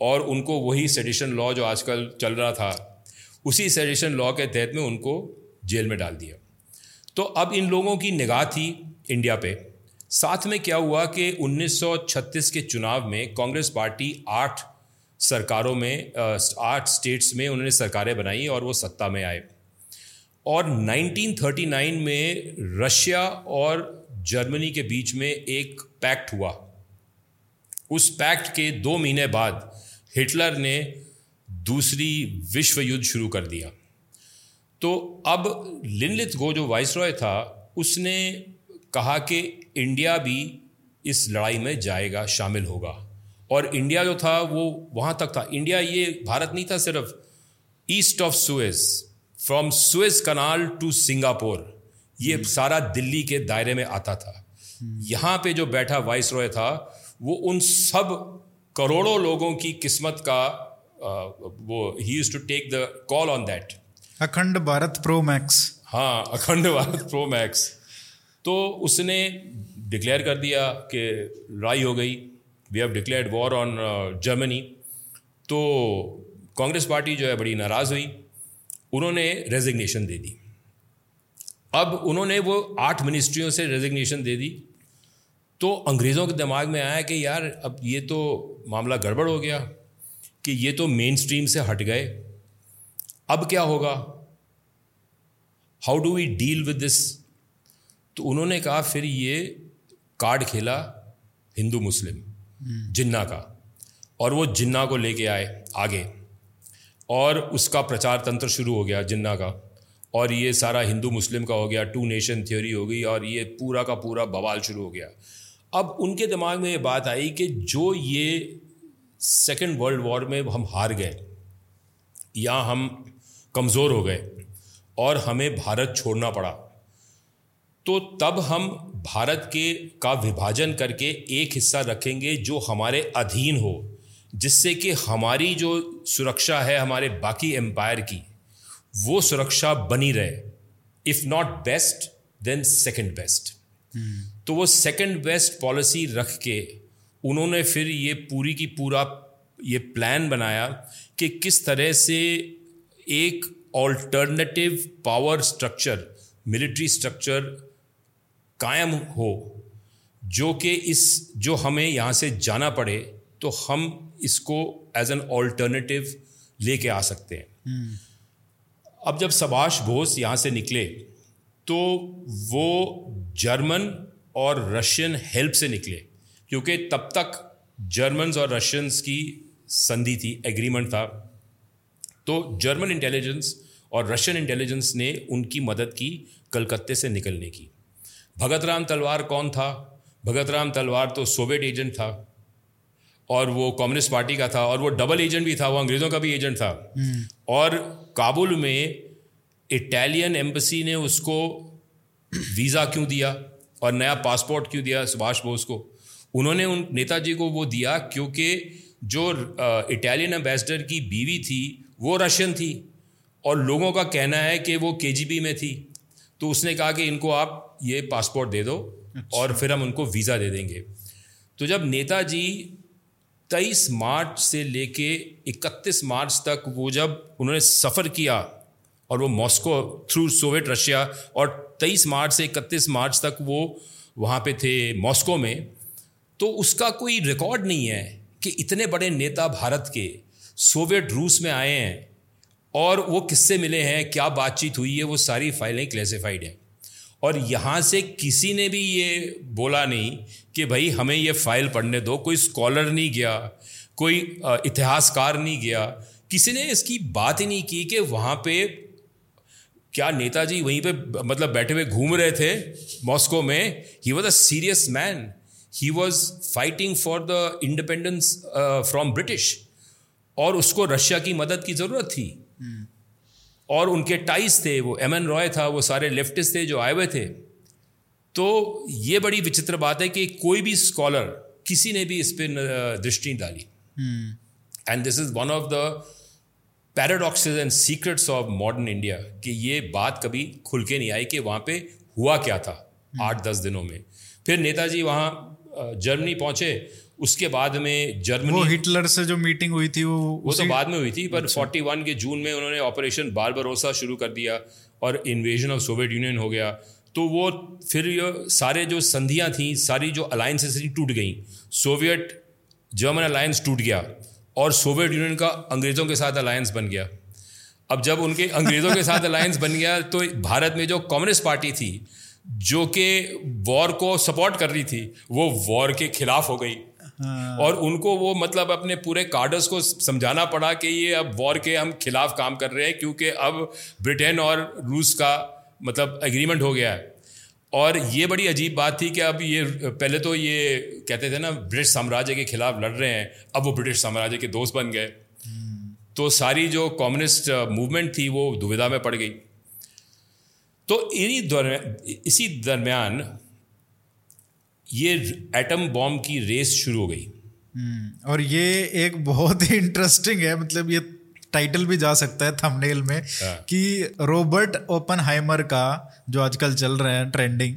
और उनको वही सेडिशन लॉ जो आजकल चल रहा था, उसी सेडिशन लॉ के तहत में उनको जेल में डाल दिया। तो अब इन लोगों की निगाह थी इंडिया पे। साथ में क्या हुआ कि 1936 के चुनाव में कांग्रेस पार्टी आठ सरकारों में आठ स्टेट्स में उन्होंने सरकारें बनाई और वो सत्ता में आए। और 1939 में रशिया और जर्मनी के बीच में एक पैक्ट हुआ। उस पैक्ट के दो महीने बाद हिटलर ने दूसरी विश्व युद्ध शुरू कर दिया। तो अब लिनलित गो जो वाइस रॉय था, उसने कहा कि इंडिया भी इस लड़ाई में जाएगा, शामिल होगा। और इंडिया जो था, वो वहाँ तक था। इंडिया ये भारत नहीं था सिर्फ़, east of Suez, from Suez canal to Singapore. ये सारा दिल्ली के दायरे में आता था। यहाँ पे जो बैठा वाइस रॉय था वो उन सब करोड़ों लोगों की किस्मत का आ, वो ही use to take the call on that Akhand Bharat pro max हाँ अखंड भारत प्रो मैक्स तो उसने डिक्लेयर कर दिया कि लड़ाई हो गई। We have declared war on Germany तो कांग्रेस पार्टी जो है बड़ी नाराज़ हुई। उन्होंने रेजिग्नेशन दे दी। अब उन्होंने वो आठ मिनिस्ट्रियों से रेजिग्नेशन दे दी। तो अंग्रेज़ों के दिमाग में आया कि यार, अब ये तो मामला गड़बड़ हो गया कि ये तो मेन स्ट्रीम से हट गए। अब क्या होगा? How do we deal with this तो उन्होंने कहा, फिर ये कार्ड खेला हिंदू मुस्लिम, जिन्ना का। और वो जिन्ना को लेके आए आगे। और उसका प्रचार तंत्र शुरू हो गया जिन्ना का। और ये सारा हिंदू मुस्लिम का हो गया टू नेशन थ्योरी हो गई और ये पूरा का पूरा बवाल शुरू हो गया। अब उनके दिमाग में ये बात आई कि जो ये सेकेंड वर्ल्ड वॉर में हम हार गए, या हम कमज़ोर हो गए और हमें भारत छोड़ना पड़ा तो तब हम भारत के का विभाजन करके एक हिस्सा रखेंगे जो हमारे अधीन हो, जिससे कि हमारी जो सुरक्षा है, हमारे बाकी एम्पायर की वो सुरक्षा बनी रहे। If not best then second best तो वो सेकंड बेस्ट पॉलिसी रख के उन्होंने फिर ये पूरी की पूरा ये प्लान बनाया कि किस तरह से एक alternative power structure military structure कायम हो, जो कि इस, जो हमें यहाँ से जाना पड़े तो हम इसको एज एन ऑल्टरनेटिव लेके आ सकते हैं। hmm. अब जब सबाश बोस यहाँ से निकले तो वो जर्मन और रशियन हेल्प से निकले क्योंकि तब तक जर्मन्स और रशियंस की संधि थी एग्रीमेंट था। तो जर्मन इंटेलिजेंस और रशियन इंटेलिजेंस ने उनकी मदद की कलकत्ते से निकलने की। भगत राम तलवार कौन था? भगत राम तलवार तो सोवियत एजेंट था और वो कम्युनिस्ट पार्टी का था और वो डबल एजेंट भी था वो अंग्रेज़ों का भी एजेंट था। हम्म। और काबुल में इटालियन एम्बेसी ने उसको वीज़ा क्यों दिया और नया पासपोर्ट क्यों दिया सुभाष बोस को? उन्होंने उन नेताजी को वो दिया क्योंकि जो इटालियन एम्बेसडर की बीवी थी वो रशियन थी और लोगों का कहना है कि वो के में थी। तो उसने कहा कि इनको आप ये पासपोर्ट दे दो अच्छा। और फिर हम उनको वीज़ा दे देंगे। तो जब नेताजी तेईस मार्च से लेके इकतीस मार्च तक वो जब उन्होंने सफ़र किया और वो मॉस्को थ्रू सोवियत रशिया और तेईस मार्च से इकतीस मार्च तक वो वहाँ पे थे मॉस्को में तो उसका कोई रिकॉर्ड नहीं है कि इतने बड़े नेता भारत के सोवियत रूस में आए हैं और वो किससे मिले हैं, क्या बातचीत हुई है, वो सारी फाइलें क्लेसिफाइड हैं। और यहाँ से किसी ने भी ये बोला नहीं कि भाई हमें ये फ़ाइल पढ़ने दो। कोई स्कॉलर नहीं गया, कोई इतिहासकार नहीं गया। किसी ने इसकी बात ही नहीं की कि वहाँ पे क्या नेताजी वहीं पे मतलब बैठे हुए घूम रहे थे मॉस्को में। He was a serious man he was fighting for the independence from British और उसको रशिया की मदद की ज़रूरत थी। hmm. और उनके टाइस थे वो एम एन रॉय था वो सारे लेफ्टिस्ट थे जो आए हुए थे। तो ये बड़ी विचित्र बात है कि कोई भी स्कॉलर किसी ने भी इस पर दृष्टि डाली। हम्म। And this is one of the paradoxes and secrets of modern India कि ये बात कभी खुल के नहीं आई कि वहाँ पे हुआ क्या था आठ दस दिनों में। फिर नेताजी वहाँ जर्मनी पहुँचे उसके बाद में जर्मनी वो हिटलर से जो मीटिंग हुई थी वो वो तो बाद में हुई थी पर फोर्टी 41 के जून में उन्होंने ऑपरेशन बारबरोसा शुरू कर दिया और इन्वेजन ऑफ़ सोवियत यूनियन हो गया। तो वो फिर सारे जो संधियाँ थी सारी जो अलायंसेस थी टूट गई। सोवियत जर्मन अलायंस टूट गया और सोवियत यूनियन का अंग्रेज़ों के साथ अलायंस बन गया। अब जब उनके अंग्रेज़ों के साथ अलायंस बन गया तो भारत में जो कम्युनिस्ट पार्टी थी जो कि वॉर को सपोर्ट कर रही थी वो वॉर के खिलाफ हो गई। हाँ। और उनको वो मतलब अपने पूरे कार्डर्स को समझाना पड़ा कि ये अब वॉर के हम खिलाफ काम कर रहे हैं क्योंकि अब ब्रिटेन और रूस का मतलब एग्रीमेंट हो गया है। और ये बड़ी अजीब बात थी कि अब ये पहले तो ये कहते थे ना ब्रिटिश साम्राज्य के खिलाफ लड़ रहे हैं अब वो ब्रिटिश साम्राज्य के दोस्त बन गए। तो सारी जो कम्युनिस्ट मूवमेंट थी वो दुविधा में पड़ गई। तो इन्हीं दरमियान इसी दरमियान ये एटम बॉम्ब की रेस शुरू हो गई हम्म, और ये एक बहुत ही इंटरेस्टिंग है मतलब ये टाइटल भी जा सकता है थंबनेल में हाँ। कि रॉबर्ट ओपनहाइमर का जो आजकल चल रहे हैं ट्रेंडिंग।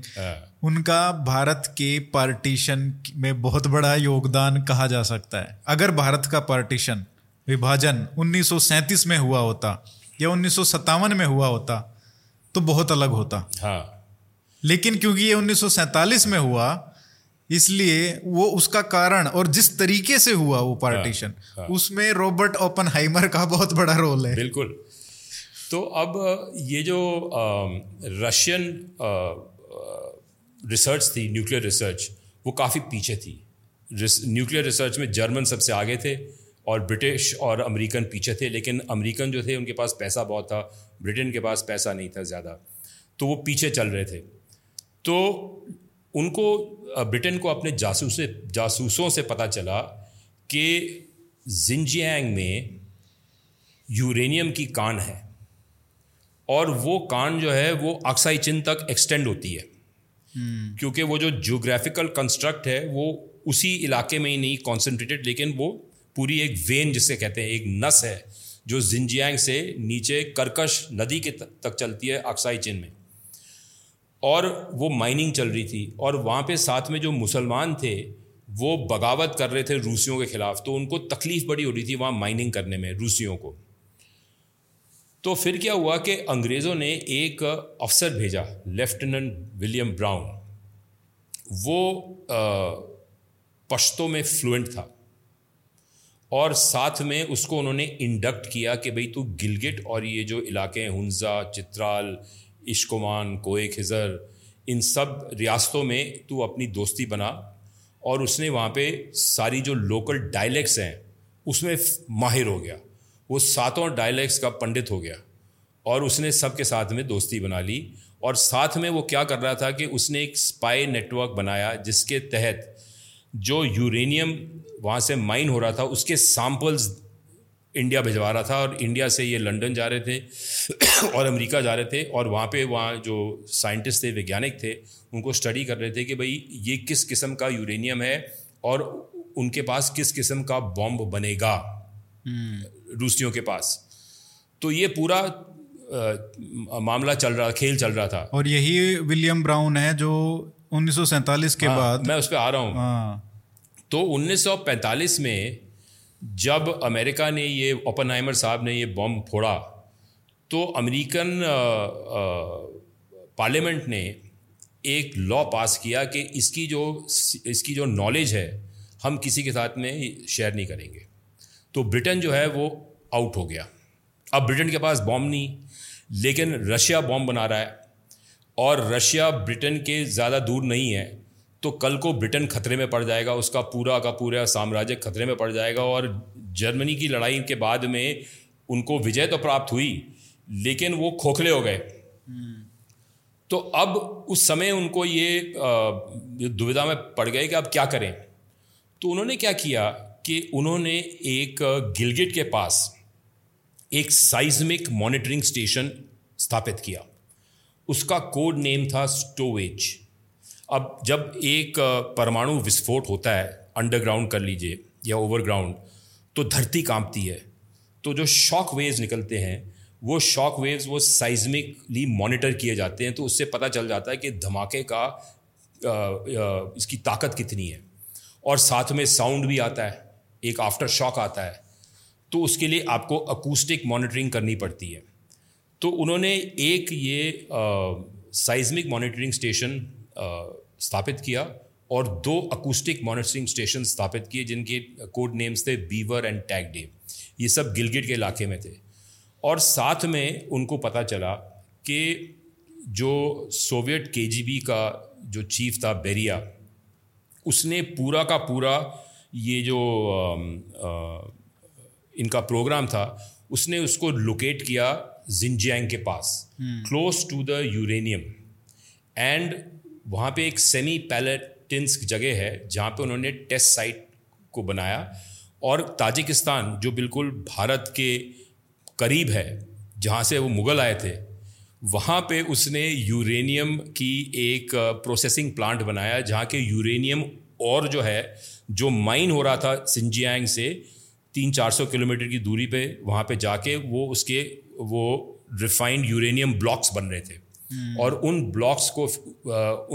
उनका भारत के पार्टीशन में बहुत बड़ा योगदान कहा जा सकता है अगर भारत का पार्टीशन विभाजन 1937 में हुआ होता या उन्नीस सौ सत्तावन में हुआ होता तो बहुत अलग होता हाँ लेकिन क्योंकि ये उन्नीस में हुआ इसलिए वो उसका कारण और जिस तरीके से हुआ वो पार्टीशन हाँ, हाँ. उसमें रॉबर्ट ओपन का बहुत बड़ा रोल है। बिल्कुल। तो अब ये जो रशियन रिसर्च थी न्यूक्लियर रिसर्च वो काफ़ी पीछे थी। न्यूक्लियर रिसर्च में जर्मन सबसे आगे थे और ब्रिटिश और अमेरिकन पीछे थे लेकिन अमेरिकन जो थे उनके पास पैसा बहुत था ब्रिटेन के पास पैसा नहीं था ज़्यादा। तो वो पीछे चल रहे थे। तो उनको ब्रिटेन को अपने जासूस जासूसों से पता चला कि जिंजियांग में यूरेनियम की कान है और वो कान जो है वो अक्साई चिन्ह तक एक्सटेंड होती है hmm. क्योंकि वो जो जियोग्राफिकल कंस्ट्रक्ट है वो उसी इलाके में ही नहीं कॉन्सेंट्रेटेड लेकिन वो पूरी एक वेन जिसे कहते हैं एक नस है जो जिंजियांग से नीचे करकश नदी के तक चलती है अक्साई चिन्ह में और वो माइनिंग चल रही थी और वहाँ पे साथ में जो मुसलमान थे, वो बगावत कर रहे थे रूसियों के खिलाफ। तो उनको तकलीफ़ बड़ी हो रही थी वहाँ माइनिंग करने में रूसियों को। तो फिर क्या हुआ कि अंग्रेज़ों ने एक अफसर भेजा, लेफ्टिनेंट विलियम ब्राउन। वो पश्तो में फ्लुएंट था और साथ में उसको उन्होंने इंडक्ट किया कि भाई तू गिलगिट और ये जो इलाके हैं हुंजा चित्राल इश्कोमान कोए खिज़र इन सब रियासतों में तू अपनी दोस्ती बना और उसने वहाँ पे सारी जो लोकल डायलैक्ट्स हैं, उसमें माहिर हो गया। वो सातों डायलैक्ट्स का पंडित हो गया और उसने सबके साथ में दोस्ती बना ली और साथ में वो क्या कर रहा था कि उसने एक स्पाई नेटवर्क बनाया जिसके तहत जो यूरेनियम वहाँ से माइन हो रहा था, उसके सैम्पल्स इंडिया भिजवा रहा था और इंडिया से ये लंदन जा रहे थे और अमेरिका जा रहे थे और वहाँ पे वहाँ जो साइंटिस्ट थे वैज्ञानिक थे उनको स्टडी कर रहे थे कि भाई ये किस किस्म का यूरेनियम है और उनके पास किस किस्म का बॉम्ब बनेगा हम्म। रूसियों के पास तो ये पूरा आ, मामला चल रहा खेल चल रहा था और यही विलियम ब्राउन है जो उन्नीस सौ सैंतालीस के हाँ, बाद मैं उस पर आ रहा हूँ हाँ। तो 1945 में जब अमेरिका ने ये, ओपनहाइमर साहब ने ये बॉम्ब फोड़ा तो अमेरिकन पार्लियामेंट ने एक लॉ पास किया कि इसकी जो इसकी जो नॉलेज है, हम किसी के साथ में शेयर नहीं करेंगे। तो ब्रिटेन जो है वो आउट हो गया। अब ब्रिटेन के पास बॉम्ब नहीं, लेकिन रशिया बॉम्ब बना रहा है, और रशिया ब्रिटेन के ज़्यादा दूर नहीं है। तो कल को ब्रिटेन खतरे में पड़ जाएगा, उसका पूरा का पूरा साम्राज्य खतरे में पड़ जाएगा और जर्मनी की लड़ाई के बाद में उनको विजय तो प्राप्त हुई, लेकिन वो खोखले हो गए। तो अब उस समय उनको ये दुविधा में पड़ गए कि अब क्या करें। तो उन्होंने क्या किया कि उन्होंने एक गिलगिट के पास एक साइज्मिक मॉनिटरिंग स्टेशन स्थापित किया। उसका कोड नेम था स्टोवेज अब जब एक परमाणु विस्फोट होता है अंडरग्राउंड कर लीजिए या ओवरग्राउंड तो धरती कांपती है। तो जो शॉक वेव्स निकलते हैं, वो शॉक वेव्स वो साइज्मिकली मॉनिटर किए जाते हैं तो उससे पता चल जाता है कि धमाके का इसकी ताकत कितनी है। और साथ में साउंड भी आता है, एक आफ्टर शॉक आता है तो उसके लिए आपको अकूस्टिक मॉनिटरिंग करनी पड़ती है। तो उन्होंने एक ये साइज्मिक मॉनिटरिंग स्टेशन स्थापित किया और दो अकूस्टिक मॉनिटरिंग स्टेशन स्थापित किए जिनके कोड नेम्स थे बीवर एंड टैग डे ये सब गिलगिट के इलाके में थे। और साथ में उनको पता चला कि जो सोवियत के का जो चीफ था बेरिया उसने पूरा का पूरा ये जो आ, आ, इनका प्रोग्राम था उसने उसको लोकेट किया जिनजियांग के पास close to the uranium and वहाँ पे एक सेमी पैलेटिन्स जगह है, जहाँ पे उन्होंने टेस्ट साइट को बनाया और ताजिकिस्तान, जो बिल्कुल भारत के करीब है, जहाँ से वो मुग़ल आए थे, वहाँ पे उसने यूरेनियम की एक प्रोसेसिंग प्लांट बनाया, जहाँ के यूरेनियम और जो है, जो माइन हो रहा था सिंजियांग से तीन चार सौ किलोमीटर की दूरी पे वहाँ पे जाके वो उसके, वो रिफाइंड यूरेनियम ब्लॉक्स बन रहे थे। और उन ब्लॉक्स को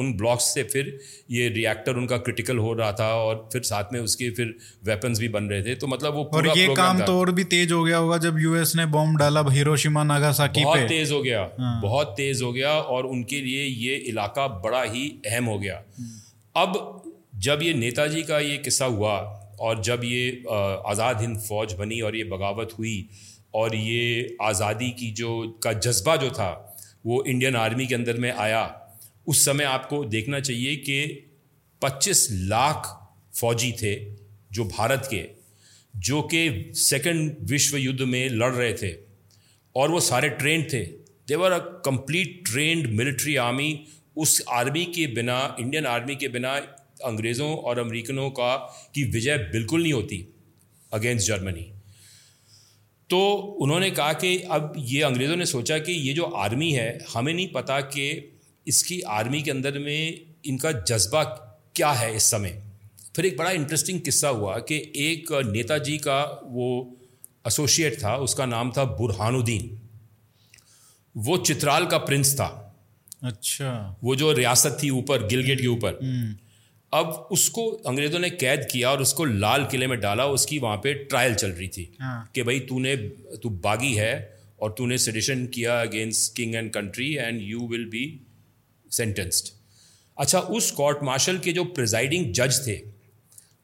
उन ब्लॉक्स से फिर ये रिएक्टर उनका क्रिटिकल हो रहा था और फिर साथ में उसके फिर वेपन्स भी बन रहे थे। तो मतलब वो और ये काम तो और भी तेज हो गया होगा जब यूएस ने बॉम्ब डाला हिरोशिमा नागासाकी बहुत पे। तेज हो गया हाँ। बहुत तेज हो गया और उनके लिए ये इलाका बड़ा ही अहम हो गया। हम्म। अब जब ये नेताजी का ये किस्सा हुआ और जब ये आज़ाद हिंद फौज बनी और ये बगावत हुई और ये आज़ादी की जो का जज्बा जो था वो इंडियन आर्मी के अंदर में आया, उस समय आपको देखना चाहिए कि 25 लाख फौजी थे जो भारत के, जो कि सेकंड विश्व युद्ध में लड़ रहे थे। और वो सारे ट्रेंड थे। They were a complete trained military army उस आर्मी के बिना इंडियन आर्मी के बिना अंग्रेज़ों और अमेरिकनों का की विजय बिल्कुल नहीं होती अगेंस्ट जर्मनी तो उन्होंने कहा कि अब ये अंग्रेज़ों ने सोचा कि ये जो आर्मी है हमें नहीं पता कि इसकी आर्मी के अंदर में इनका जज्बा क्या है इस समय। फिर एक बड़ा इंटरेस्टिंग किस्सा हुआ कि एक नेताजी का वो एसोसिएट था उसका नाम था बुरहानुद्दीन। वो चित्राल का प्रिंस था। अच्छा। वो जो रियासत थी ऊपर गिलगेट के ऊपर। हम्म। अब उसको अंग्रेज़ों ने कैद किया और उसको लाल किले में डाला उसकी वहाँ पे ट्रायल चल रही थी हाँ. कि भाई तूने तू बागी है और तूने सडिशन किया against king and country and you will be sentenced अच्छा उस कोर्ट मार्शल के जो प्रिजाइडिंग जज थे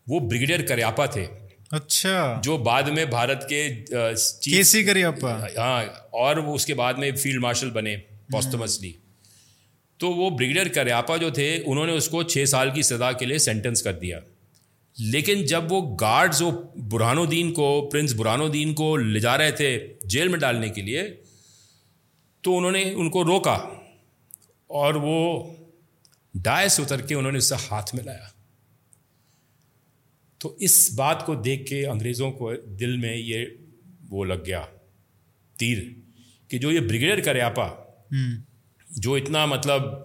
वो ब्रिगेडियर करियापा थे। अच्छा। जो बाद में भारत के केसी करियापा हाँ और वो उसके बाद में फ़ील्ड मार्शल बने पॉस्टमसली तो वो ब्रिगेडियर करियापा जो थे, उन्होंने उसको छः साल की सज़ा के लिए सेंटेंस कर दिया लेकिन जब वो गार्ड्स वो बुरहानुद्दीन को प्रिंस बुरहानुद्दीन को ले जा रहे थे जेल में डालने के लिए तो उन्होंने उनको रोका और वो डायस उतर के उन्होंने उससे हाथ मिलाया तो इस बात को देख के अंग्रेज़ों को दिल में ये वो लग गया, तीर, कि जो ये ब्रिगेडियर करियापा हम्म। जो इतना मतलब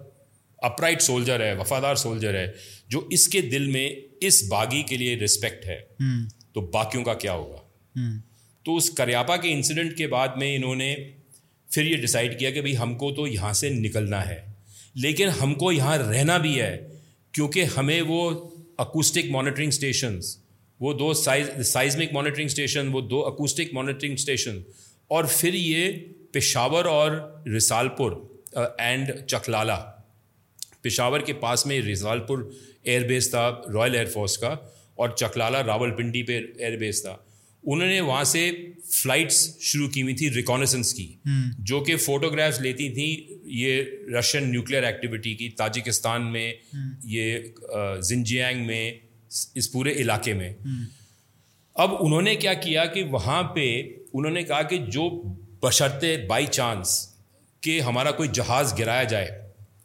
अपराइट सोल्जर है वफादार सोल्जर है जो इसके दिल में इस बागी के लिए रिस्पेक्ट है हम्म। तो बाकियों का क्या होगा हम्म। तो उस करियापा के इंसिडेंट के बाद में इन्होंने फिर ये डिसाइड किया कि भाई हमको तो यहाँ से निकलना है लेकिन हमको यहाँ रहना भी है क्योंकि हमें वो अकूस्टिक मॉनिटरिंग स्टेशन वो दो साइज़ साइजमिक मॉनिटरिंग स्टेशन वो दो अकूस्टिक मॉनिटरिंग स्टेशन और फिर ये पेशावर और रिसालपुर एंड चकलाला पिशावर के पास में रिजालपुर एयरबेस था रॉयल एयरफोर्स का और चकलाला रावलपिंडी पे एयरबेस था उन्होंने वहाँ से फ्लाइट्स शुरू की हुई थी रिकॉनेसेंस की हम्म। जो कि फ़ोटोग्राफ्स लेती थी ये रशियन न्यूक्लियर एक्टिविटी की ताजिकिस्तान में हम्म। ये जिनजियांग में इस पूरे इलाके में हम्म। अब उन्होंने क्या किया कि वहाँ पे उन्होंने कहा कि जो बशर्ते बाई चांस कि हमारा कोई जहाज़ गिराया जाए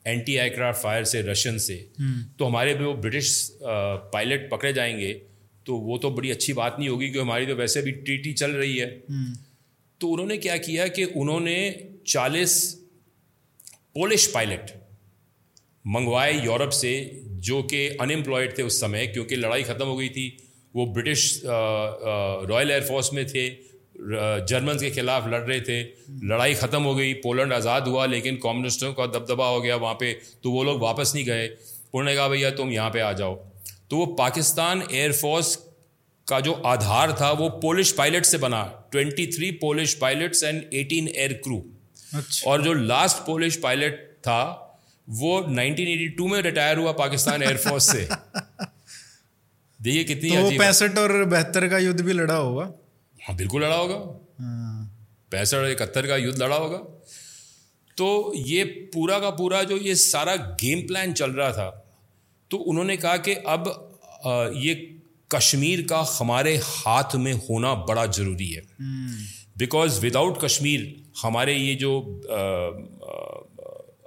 एंटी एयरक्राफ्ट फायर से रशियन से हम्म। तो हमारे भी वो ब्रिटिश पायलट पकड़े जाएँगे तो वो तो बड़ी अच्छी बात नहीं होगी कि हमारी तो वैसे भी ट्रीटी चल रही है हम्म। तो उन्होंने क्या किया कि उन्होंने 40 पोलिश पायलट मंगवाए यूरोप से जो कि अनएम्प्लॉयड थे उस समय क्योंकि लड़ाई ख़त्म हो गई थी वो ब्रिटिश रॉयल एयरफोर्स में थे जर्मन के खिलाफ लड़ रहे थे। लड़ाई ख़त्म हो गई पोलैंड आज़ाद हुआ लेकिन कम्युनिस्टों का दबदबा हो गया वहाँ पे तो वो लोग वापस नहीं गए। उन्होंने कहा भैया तुम यहाँ पे आ जाओ। तो वो पाकिस्तान एयरफोर्स का जो आधार था वो पोलिश पायलट से बना। 23 Polish pilots and 18 air crew. अच्छा। और जो लास्ट पोलिश पायलट था वो 1982 में रिटायर हुआ पाकिस्तान एयरफोर्स से। देखिए कितनी तो। पैंसठ और बहत्तर का युद्ध भी लड़ा होगा। हाँ बिल्कुल लड़ा होगा। पैंसठ इकहत्तर का युद्ध लड़ा होगा। तो ये पूरा का पूरा जो ये सारा गेम प्लान चल रहा था तो उन्होंने कहा कि अब ये कश्मीर का हमारे हाथ में होना बड़ा ज़रूरी है। बिकॉज़ विदाउट कश्मीर हमारे ये जो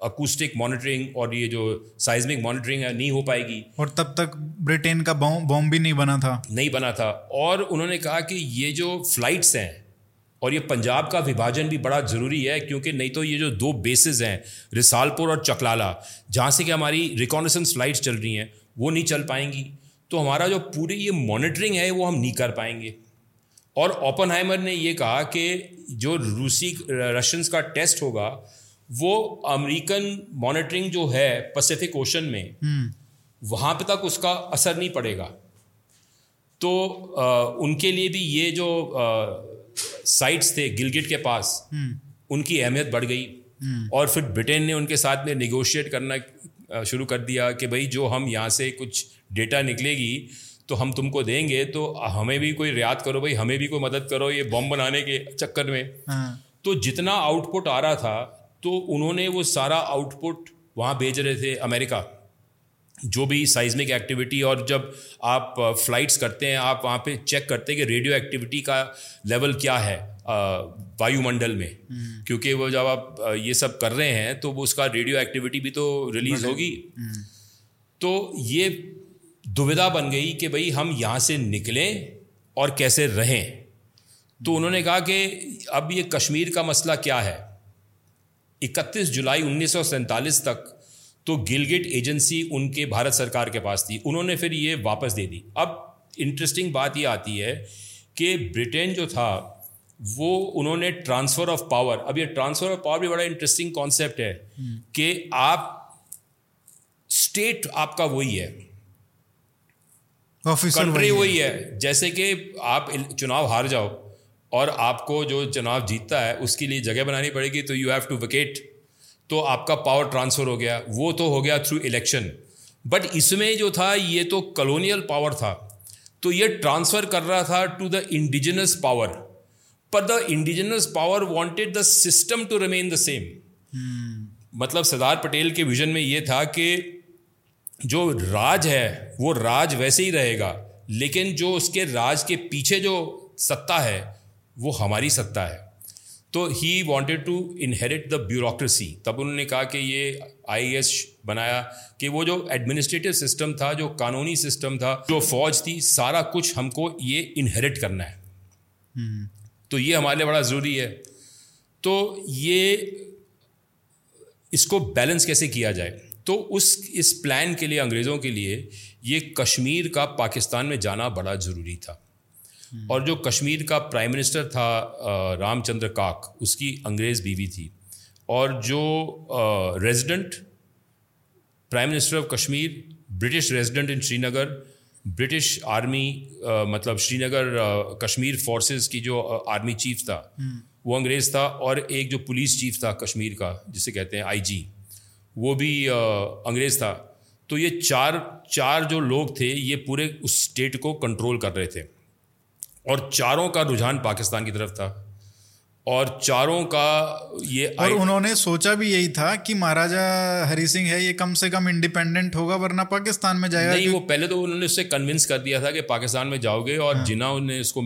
अकूस्टिक मॉनिटरिंग और ये जो साइज्मिक मॉनिटरिंग है नहीं हो पाएगी। और तब तक ब्रिटेन का बॉम्ब बॉम्ब भी नहीं बना था। नहीं बना था। और उन्होंने कहा कि ये जो फ्लाइट्स हैं और ये पंजाब का विभाजन भी बड़ा ज़रूरी है क्योंकि नहीं तो ये जो दो बेसिस हैं रिसालपुर और चकलाला जहाँ से कि हमारी रिकॉर्नेसेंस फ्लाइट्स चल रही हैं वो नहीं चल पाएँगी। तो हमारा जो पूरी ये मॉनिटरिंग है वो हम नहीं कर पाएँगे। और ओपनहाइमर ने ये कहा कि जो रूसी रशियंस का टेस्ट होगा वो अमेरिकन मॉनिटरिंग जो है पैसिफिक ओशन में हम्म। वहाँ पे तक उसका असर नहीं पड़ेगा। तो अ, उनके लिए भी ये जो साइट्स थे गिलगिट के पास हम्म। उनकी अहमियत बढ़ गई। और फिर ब्रिटेन ने उनके साथ में निगोशिएट करना शुरू कर दिया कि भाई जो हम यहाँ से कुछ डेटा निकलेगी तो हम तुमको देंगे तो हमें भी कोई रियात करो भाई हमें भी कोई मदद करो ये बॉम्ब बनाने के चक्कर में। हाँ। तो जितना आउटपुट आ रहा था तो उन्होंने वो सारा आउटपुट वहाँ भेज रहे थे अमेरिका। जो भी साइज्मिक एक्टिविटी और जब आप फ्लाइट्स करते हैं आप वहाँ पे चेक करते हैं कि रेडियो एक्टिविटी का लेवल क्या है अ, वायुमंडल में। क्योंकि वो जब आप अ, ये सब कर रहे हैं तो वो उसका रेडियो एक्टिविटी भी तो रिलीज़ होगी। तो ये दुविधा बन गई कि भाई हम यहाँ से निकलें और कैसे रहें। तो उन्होंने कहा कि अब ये कश्मीर का मसला क्या है? 31 जुलाई उन्नीस सौ सैंतालीस तक तो गिलगिट एजेंसी उनके भारत सरकार के पास थी। उन्होंने फिर ये वापस दे दी। अब इंटरेस्टिंग बात ये आती है कि ब्रिटेन जो था वो उन्होंने ट्रांसफ़र ऑफ़ पावर अब ये ट्रांसफ़र ऑफ़ पावर भी बड़ा इंटरेस्टिंग कॉन्सेप्ट है कि आप स्टेट आपका वही है। कंट्री वही वही है। जैसे कि आप चुनाव हार जाओ और आपको जो चुनाव जीतता है उसके लिए जगह बनानी पड़ेगी तो यू हैव टू वकेट तो आपका पावर ट्रांसफ़र हो गया। वो तो हो गया थ्रू इलेक्शन बट इसमें जो था ये तो कॉलोनियल पावर था। तो ये ट्रांसफ़र कर रहा था टू द इंडिजिनस पावर पर the indigenous power wanted the system to remain the same मतलब सरदार पटेल के विजन में ये था कि जो राज है वो राज वैसे ही रहेगा। लेकिन जो उसके राज के पीछे जो सत्ता है वो हमारी सत्ता है। तो he wanted to inherit the bureaucracy तब उन्होंने कहा कि ये आई बनाया कि वो जो एडमिनिस्ट्रेटिव सिस्टम था, जो कानूनी सिस्टम था, जो फौज थी, सारा कुछ हमको ये इनहेरिट करना है। तो ये हमारे लिए बड़ा ज़रूरी है। तो ये इसको बैलेंस कैसे किया जाए? तो उस, इस प्लान के लिए, अंग्रेज़ों के लिए ये कश्मीर का पाकिस्तान में जाना बड़ा ज़रूरी था। और जो कश्मीर का प्राइम मिनिस्टर था रामचंद्र काक उसकी अंग्रेज़ बीवी थी। और जो resident prime minister of Kashmir British resident in Srinagar British army uh, मतलब श्रीनगर अ, कश्मीर फोर्सेस की जो अ, आर्मी चीफ था वो अंग्रेज़ था और एक जो पुलिस चीफ था कश्मीर का जिसे कहते हैं आईजी वो भी अंग्रेज़ था। तो ये चार चार जो लोग थे ये पूरे उस स्टेट को कंट्रोल कर रहे थे। और चारों का रुझान पाकिस्तान की तरफ़ था। और चारों का ये और उन्होंने सोचा भी यही था कि महाराजा हरि सिंह है ये कम से कम इंडिपेंडेंट होगा वरना पाकिस्तान में जाएगा नहीं वो पहले तो उन्होंने उससे कन्विंस कर दिया था कि पाकिस्तान में जाओगे और हाँ। जिना उन्हें उसको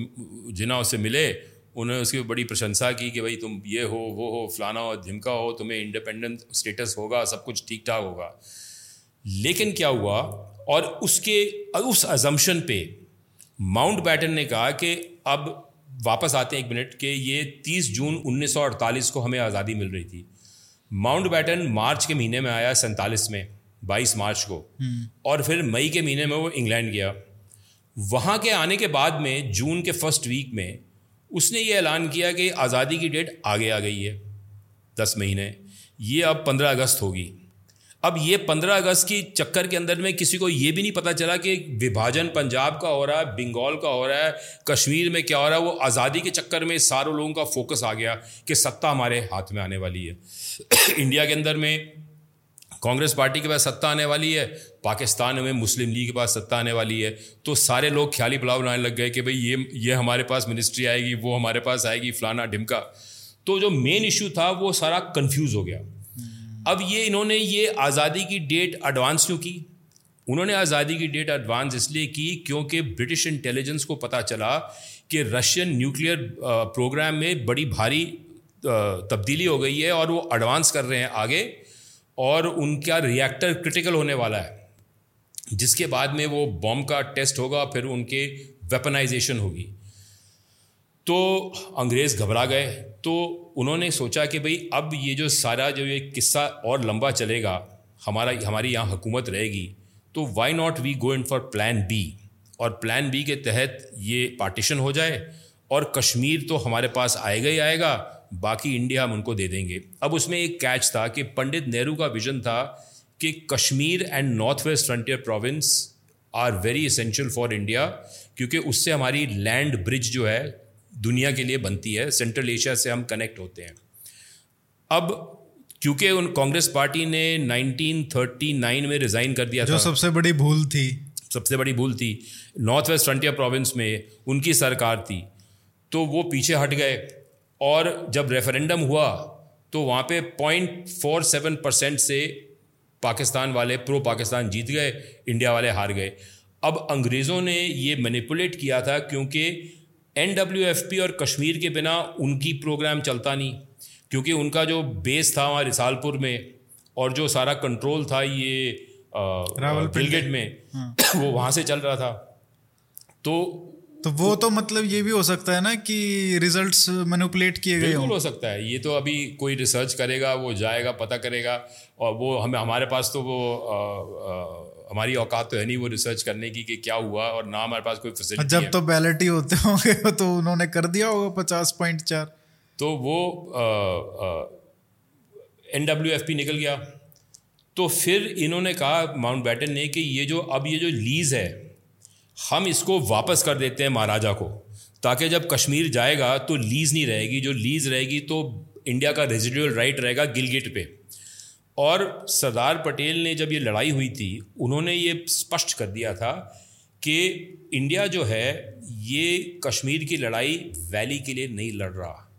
जिना उससे मिले उन्होंने उसकी बड़ी प्रशंसा की कि भाई तुम ये हो वो हो फलाना हो धिमका हो तुम्हें इंडिपेंडेंट स्टेटस होगा सब कुछ ठीक ठाक होगा। लेकिन क्या हुआ? और उसके उस अजम्पशन पे माउंट बैटन ने कहा कि अब वापस आते हैं एक मिनट कि ये 30 जून 1948 को हमें आज़ादी मिल रही थी। माउंट बैटन मार्च के महीने में आया सैंतालीस में 22 मार्च को। और फिर मई के महीने में वो इंग्लैंड गया। वहाँ के आने के बाद में जून के फ़र्स्ट वीक में उसने ये ऐलान किया कि आज़ादी की डेट आगे आ गई है दस महीने। ये अब पंद्रह अगस्त होगी। अब ये पंद्रह अगस्त की चक्कर के अंदर में किसी को ये भी नहीं पता चला कि विभाजन पंजाब का हो रहा है, बंगाल का हो रहा है, कश्मीर में क्या हो रहा है, वो आज़ादी के चक्कर में सारों लोगों का फोकस आ गया कि सत्ता हमारे हाथ में आने वाली है। इंडिया के अंदर में कांग्रेस पार्टी के पास सत्ता आने वाली है, पाकिस्तान में मुस्लिम लीग के पास सत्ता आने वाली है तो सारे लोग ख्याली पुलाव बनाने लग गए कि भाई ये ये हमारे पास मिनिस्ट्री आएगी, वो हमारे पास आएगी, फलाना ढिमका। तो जो मेन इशू था, वो सारा कंफ्यूज हो गया। अब ये इन्होंने ये आज़ादी की डेट एडवांस क्यों की? उन्होंने आज़ादी की डेट एडवांस इसलिए की क्योंकि ब्रिटिश इंटेलिजेंस को पता चला कि रशियन न्यूक्लियर प्रोग्राम में बड़ी भारी तब्दीली हो गई है और वो एडवांस कर रहे हैं आगे और उनका रिएक्टर क्रिटिकल होने वाला है। जिसके बाद में वो बॉम्ब का टेस्ट होगा, फिर उनके वेपनाइजेशन होगी। तो अंग्रेज़ घबरा गए। तो उन्होंने सोचा कि भाई, अब ये जो सारा जो ये किस्सा और लंबा चलेगा, हमारा, हमारी यहाँ हुकूमत रहेगी तो why not we go in for plan B और प्लान बी के तहत ये पार्टीशन हो जाए और कश्मीर तो हमारे पास आएगा ही आएगा, बाकी इंडिया हम उनको दे देंगे। अब उसमें एक कैच था कि पंडित नेहरू का विजन था कि Kashmir and north west frontier province are very essential for India क्योंकि उससे हमारी लैंड ब्रिज जो है दुनिया के लिए बनती है सेंट्रल एशिया से हम कनेक्ट होते हैं। अब क्योंकि उन कांग्रेस पार्टी ने 1939 में रिज़ाइन कर दिया जो था। सबसे बड़ी भूल थी। सबसे बड़ी भूल थी। नॉर्थ वेस्ट फ्रंटियर प्रोविंस में उनकी सरकार थी। तो वो पीछे हट गए। और जब रेफरेंडम हुआ तो वहाँ पे पॉइंट फोर सेवन परसेंट से पाकिस्तान वाले प्रो पाकिस्तान जीत गए इंडिया वाले हार गए। अब अंग्रेज़ों ने ये मैनिपुलेट किया था क्योंकि एनडब्ल्यूएफपी और कश्मीर के बिना उनकी प्रोग्राम चलता नहीं क्योंकि उनका जो बेस था वहाँ रिसालपुर में और जो सारा कंट्रोल था ये बिलगेट में हाँ। वो वहाँ से चल रहा था। तो तो वो तो मतलब ये भी हो सकता है ना कि रिजल्ट्स मैनिपुलेट किए गए बिल्कुल हो। सकता है। ये तो अभी कोई रिसर्च करेगा वो जाएगा पता करेगा और वो हमें हमारे पास तो वो आ, आ, हमारी औकात तो है नहीं वो रिसर्च करने की कि क्या हुआ और ना हमारे पास कोई फैसिलिटी जब तो बैलेट ही होते होंगे तो उन्होंने कर दिया होगा पचास पॉइंट चार। तो वो एन डब्ल्यू एफ़ पी निकल गया। तो फिर इन्होंने कहा माउंट बैटन ने कि ये जो अब ये जो लीज है हम इसको वापस कर देते हैं महाराजा को ताकि जब कश्मीर जाएगा तो लीज नहीं रहेगी। जो लीज रहेगी तो इंडिया का रेजिडुअल राइट रहेगा गिलगिट पे। और सरदार पटेल ने जब ये लड़ाई हुई थी उन्होंने ये स्पष्ट कर दिया था कि इंडिया जो है ये कश्मीर की लड़ाई वैली के लिए नहीं लड़ रहा।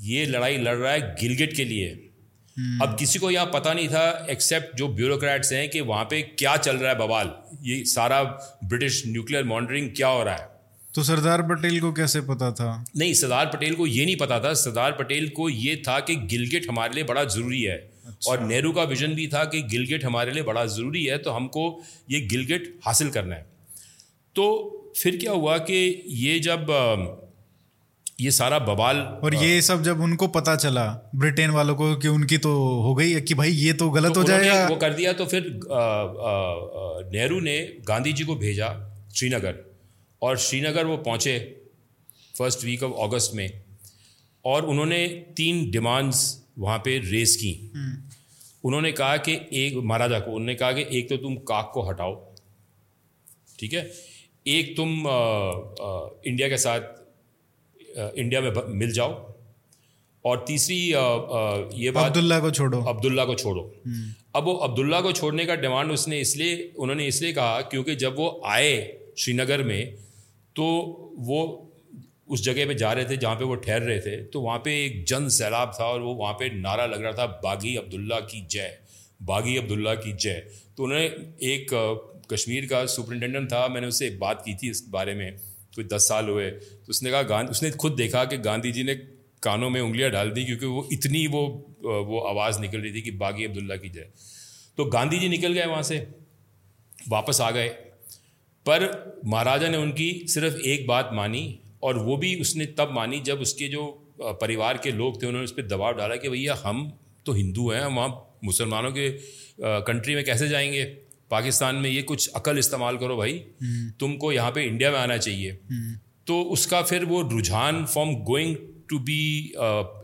ये लड़ाई लड़ रहा है गिलगिट के लिए। हम्म। अब किसी को यहाँ पता नहीं था एक्सेप्ट जो ब्यूरोक्रेट्स हैं कि वहाँ पे क्या चल रहा है बवाल। ये सारा ब्रिटिश न्यूक्लियर मॉनिटरिंग क्या हो रहा है? तो सरदार पटेल को कैसे पता था? नहीं सरदार पटेल को ये नहीं पता था। सरदार पटेल को ये था कि गिलगिट हमारे लिए बड़ा ज़रूरी है। अच्छा। और नेहरू का विजन भी था कि गिलगिट हमारे लिए बड़ा ज़रूरी है तो हमको ये गिलगिट हासिल करना है तो फिर क्या हुआ कि ये जब ये सारा बवाल और ये सब जब उनको पता चला ब्रिटेन वालों को कि उनकी तो हो गई है कि भाई ये तो गलत तो हो जाएगा वो कर दिया तो फिर नेहरू ने गांधी जी को भेजा श्रीनगर और श्रीनगर वो पहुँचे फ़र्स्ट वीक ऑफ़ अगस्त में और उन्होंने तीन डिमांड्स वहाँ पे रेस की। हम्म। उन्होंने कहा कि एक महाराजा को उन्होंने कहा कि एक तो तुम काक को हटाओ ठीक है? एक तुम आ, आ, इंडिया के साथ आ, इंडिया में मिल जाओ। और तीसरी आ, आ, ये बात अब्दुल्ला को छोड़ो। अब्दुल्ला को छोड़ो। हम्म। अब वो अब्दुल्ला को छोड़ने का डिमांड उसने इसलिए उन्होंने इसलिए कहा क्योंकि जब वो आए श्रीनगर में तो वो उस जगह पे जा रहे थे जहाँ पे वो ठहर रहे थे तो वहाँ पे एक जन सैलाब था और वो वहाँ पे नारा लग रहा था, बागी अब्दुल्ला की जय, बागी अब्दुल्ला की जय। तो उन्होंने एक कश्मीर का सुपरिटेंडेंट था, मैंने उससे एक बात की थी इस बारे में, कोई दस साल हुए तो उसने कहा गांधी उसने खुद देखा कि गांधी जी ने कानों में उंगलियाँ डाल दी क्योंकि वो इतनी वो वो आवाज़ निकल रही थी कि बागी अब्दुल्ला की जय। तो गांधी जी निकल गए वहाँ से, वापस आ गए। पर महाराजा ने उनकी सिर्फ़ एक बात मानी और वो भी उसने तब मानी जब उसके जो परिवार के लोग थे उन्होंने उस पर दबाव डाला कि भैया हम तो हिंदू हैं हम वहाँ मुसलमानों के कंट्री में कैसे जाएँगे? पाकिस्तान में ये कुछ अकल इस्तेमाल करो भाई। तुमको यहाँ पे इंडिया में आना चाहिए। तो उसका फिर वो रुझान from going to be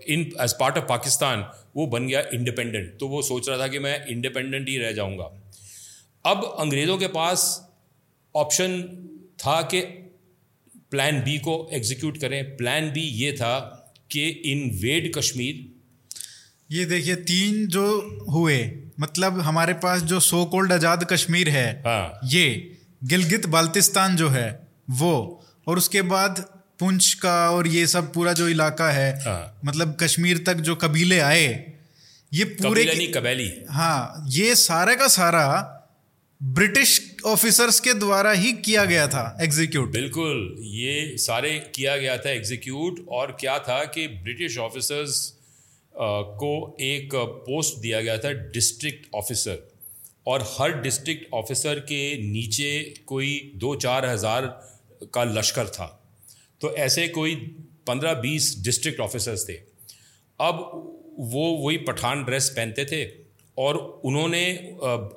in as part of Pakistan वो बन गया इंडिपेंडेंट तो वो सोच रहा था कि मैं इंडिपेंडेंट ही रह जाऊँगा। अब अंग्रेज़ों के पास ऑप्शन था कि प्लान बी को एग्जीक्यूट करें। प्लान बी ये था कि इनवेड कश्मीर ये देखिए तीन जो हुए मतलब हमारे पास जो सो कोल्ड आज़ाद कश्मीर है हाँ। ये गिलगित बाल्तिस्तान जो है वो और उसके बाद पुंछ का और ये सब पूरा जो इलाका है हाँ। मतलब कश्मीर तक जो कबीले आए ये पूरे कबीला नहीं कबैली। हाँ ये सारे का सारा ब्रिटिश ऑफिसर्स के द्वारा ही किया गया था एग्जीक्यूट बिल्कुल, ये सारे किया गया था एग्जीक्यूट और क्या था कि ब्रिटिश ऑफिसर्स को एक पोस्ट दिया गया था डिस्ट्रिक्ट ऑफिसर और हर डिस्ट्रिक्ट ऑफिसर के नीचे कोई दो चार हज़ार का लश्कर था। तो ऐसे कोई पंद्रह बीस डिस्ट्रिक्ट ऑफिसर्स थे। अब वो वही पठान ड्रेस पहनते थे। और उन्होंने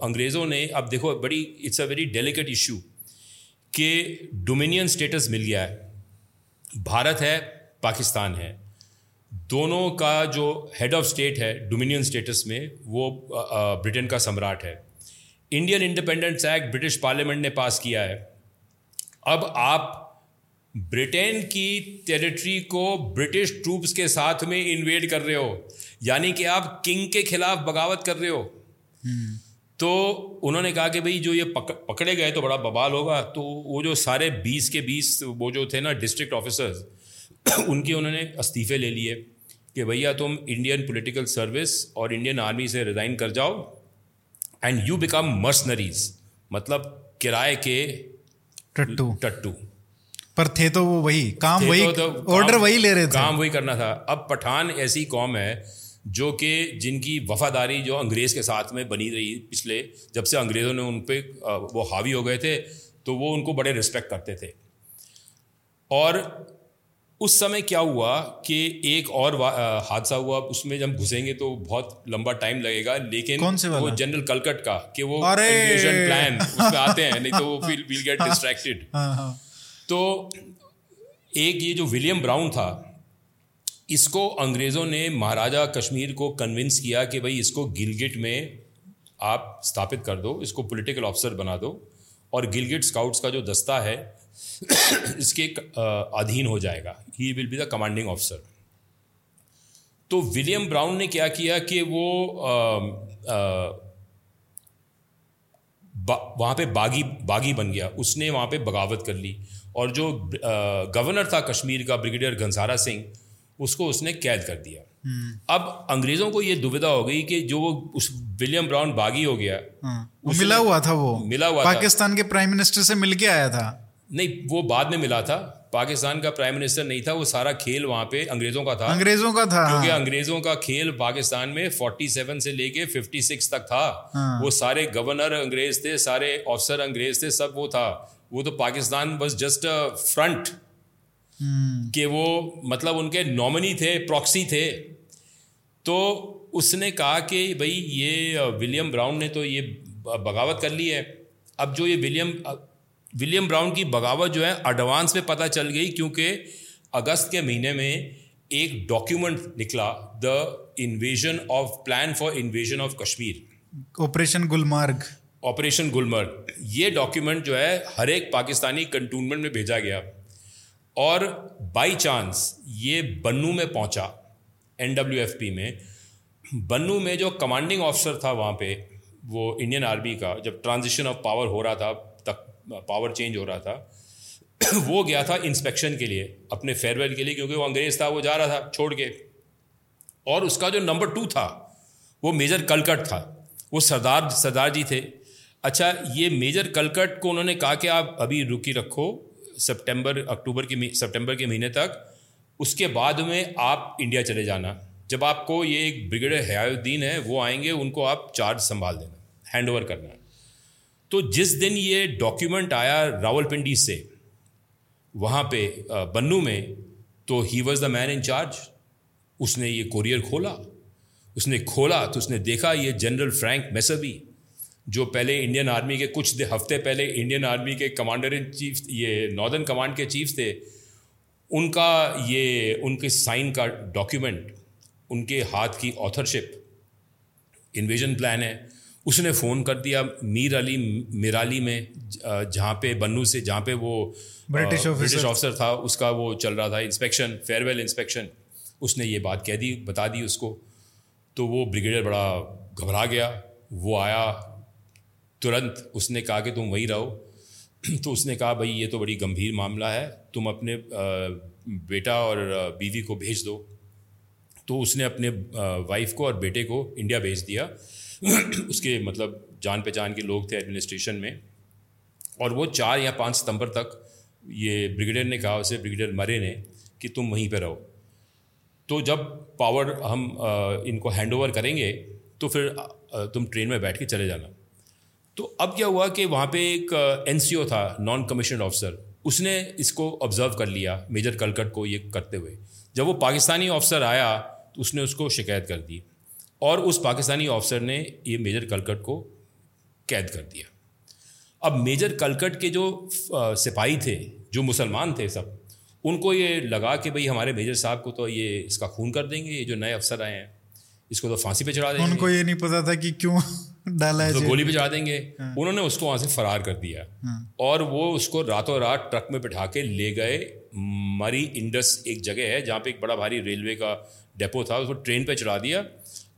अंग्रेज़ों ने, अब देखो बड़ी it's a very delicate issue कि डोमिनियन स्टेटस मिल गया है। भारत है, पाकिस्तान है। दोनों का जो हेड ऑफ़ स्टेट है डोमिनियन स्टेटस में, वो ब्रिटेन का सम्राट है। Indian independence act British parliament ने पास किया है। अब आप ब्रिटेन की टेरिटरी को ब्रिटिश ट्रूप्स के साथ में इन्वेड कर रहे हो। यानी कि आप किंग के खिलाफ बगावत कर रहे हो। तो उन्होंने कहा कि भाई जो ये पक, पकड़े गए तो बड़ा बवाल होगा। तो वो जो सारे बीस के बीस वो जो थे ना डिस्ट्रिक्ट ऑफिसर्स उनके उन्होंने इस्तीफे ले लिए कि भैया तुम इंडियन पॉलिटिकल सर्विस और इंडियन आर्मी से रिज़ाइन कर जाओ एंड यू बिकम मर्सनरीज मतलब किराए के टट्टू। टट्टू। पर थे तो वो वही काम वही तो- तो ऑर्डर वही ले रहे थे। काम वही करना था। अब पठान ऐसी कौम है जो कि जिनकी वफादारी जो अंग्रेज़ के साथ में बनी रही पिछले जब से अंग्रेज़ों ने उन पर वो हावी हो गए थे तो वो उनको बड़े रिस्पेक्ट करते थे। और उस समय क्या हुआ कि एक और हादसा हुआ उसमें जब घुसेंगे तो बहुत लंबा टाइम लगेगा लेकिन कौन से वाला? वो जनरल कलकट का कि वो प्लान उसमें आते हैं नहीं तो वो विल गेट डिस्ट्रैक्टेड तो एक ये जो विलियम ब्राउन था इसको अंग्रेज़ों ने महाराजा कश्मीर को कन्विंस किया कि भाई इसको गिलगिट में आप स्थापित कर दो, इसको पॉलिटिकल ऑफिसर बना दो और गिलगिट स्काउट्स का जो दस्ता है, इसके अधीन हो जाएगा। He will be the commanding officer तो विलियम ब्राउन ने क्या किया कि वो वहाँ पे बागी बागी बन गया। उसने वहाँ पे बगावत कर ली। और जो गवर्नर था कश्मीर का ब्रिगेडियर घनसारा सिंह उसको उसने कैद कर दिया। अब अंग्रेज़ों को ये दुविधा हो गई कि जो वो उस विलियम ब्राउन बागी हो गया हाँ। वो मिला हुआ था वो? मिला हुआ था। पाकिस्तान के प्राइम मिनिस्टर से मिल के आया था? नहीं वो बाद में मिला था। पाकिस्तान का प्राइम मिनिस्टर नहीं था वो सारा खेल वहाँ पे अंग्रेज़ों का था। अंग्रेज़ों का था। क्योंकि। अंग्रेज़ों का खेल पाकिस्तान में 47 से लेके 56 तक था। हाँ। वो सारे गवर्नर अंग्रेज़ थे सारे ऑफिसर अंग्रेज़ थे सब वो था। वो तो पाकिस्तान बस जस्ट अ फ्रंट हम्म, कि वो मतलब उनके नॉमिनी थे प्रॉक्सी थे। तो उसने कहा कि भाई ये विलियम ब्राउन ने तो ये बगावत कर ली है। अब जो ये विलियम विलियम ब्राउन की बगावत जो है एडवांस में पता चल गई क्योंकि अगस्त के महीने में एक डॉक्यूमेंट निकला the invasion of plan for invasion of Kashmir operation Gulmarg operation Gulmarg ये डॉक्यूमेंट जो है हर एक पाकिस्तानी कंटूनमेंट में भेजा गया। और बाई चांस ये बन्नू में पहुँचा एनडब्ल्यूएफपी में। बन्नू में जो कमांडिंग ऑफिसर था वहाँ पे, वो इंडियन आर्मी का, जब ट्रांजिशन ऑफ़ पावर हो रहा था, तक पावर चेंज हो रहा था, वो गया था इंस्पेक्शन के लिए, अपने फेयरवेल के लिए, क्योंकि वो अंग्रेज़ था, वो जा रहा था छोड़ के। और उसका जो नंबर टू था, वो मेजर कलकट था। वो सरदार सरदार जी थे। अच्छा ये मेजर कलकट को उन्होंने कहा कि आप अभी रुकी रखो सितंबर, अक्टूबर के सितंबर के महीने तक, उसके बाद में आप इंडिया चले जाना। जब आपको ये एक ब्रिगेडियर हयाउद्दीन है, वो आएँगे, उनको आप चार्ज संभाल देना हैंड ओवर करना। तो जिस दिन ये डॉक्यूमेंट आया रावलपिंडी से, वहाँ पे बन्नू में तो he was the man in charge उसने ये कोरियर खोला। उसने खोला तो उसने देखा, ये जनरल फ्रैंक मैसबी जो पहले इंडियन आर्मी के कुछ हफ़्ते पहले इंडियन आर्मी के कमांडर इन चीफ ये नॉर्दर्न कमांड के चीफ थे उनका ये उनके साइन का डॉक्यूमेंट उनके हाथ की ऑथरशिप इन्वेजन प्लान है। उसने फ़ोन कर दिया मीर अली मिराली में जहाँ पे बन्नू से जहाँ पे वो ब्रिटिश ब्रिटिश ऑफिसर था उसका वो चल रहा था इंस्पेक्शन फेयरवेल इंस्पेक्शन उसने ये बात कह दी बता दी उसको। तो वो ब्रिगेडियर बड़ा घबरा गया वो आया तुरंत उसने कहा कि तुम वहीं रहो। तो उसने कहा, भाई, ये तो बड़ी गंभीर मामला है। तुम अपने बेटा और बीवी को भेज दो। तो उसने अपने वाइफ को और बेटे को इंडिया भेज दिया। उसके मतलब जान पहचान के लोग थे एडमिनिस्ट्रेशन में। और वो चार या पाँच सितंबर तक ये ब्रिगेडियर ने कहा, उसे ब्रिगेडियर मरे ने, कि तुम वहीं पर रहो। तो जब पावर हम इनको हैंड ओवर करेंगे तो फिर तुम ट्रेन में बैठ के चले जाना। तो अब क्या हुआ कि वहाँ पे एक एनसीओ था नॉन कमीशन ऑफिसर उसने इसको ऑब्ज़र्व कर लिया मेजर कलकट को ये करते हुए। जब वो पाकिस्तानी ऑफिसर आया तो उसने उसको शिकायत कर दी और उस पाकिस्तानी ऑफिसर ने ये मेजर कलकट को कैद कर दिया। अब मेजर कलकट के जो सिपाही थे, जो मुसलमान थे सब, उनको ये लगा कि भाई हमारे मेजर साहब को तो ये इसका खून कर देंगे, ये जो नए अफसर आए हैं, इसको तो फांसी पे चढ़ा देंगे। उनको ये नहीं पता था कि क्यों गोली पे चढ़ा देंगे हाँ। उन्होंने उसको वहाँ से फरार कर दिया। हाँ। और वो उसको रातों रात ट्रक में बिठा के ले गए। मरी इंडस एक जगह है जहाँ पे एक बड़ा भारी रेलवे का डेपो था उसको ट्रेन पे चढ़ा दिया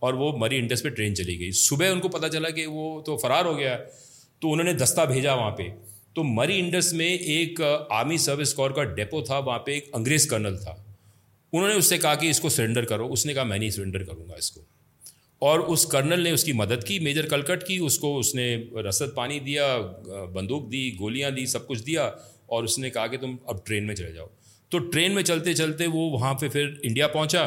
और वो मरी इंडस पे ट्रेन चली गई। सुबह उनको पता चला कि वो तो फरार हो गया तो उन्होंने दस्ता भेजा वहाँ पे। तो मरी इंडस में एक आर्मी सर्विस कॉर का डेपो था वहाँ पे एक अंग्रेज़ कर्नल था। उन्होंने उससे कहा कि इसको सरेंडर करो उसने कहा मैं नहीं सरेंडर करूँगा इसको। और उस कर्नल ने उसकी मदद की मेजर कलकट की उसको उसने रसद पानी दिया बंदूक दी गोलियाँ दी सब कुछ दिया और उसने कहा कि तुम अब ट्रेन में चले जाओ। तो ट्रेन में चलते चलते वो वहाँ पे फिर इंडिया पहुँचा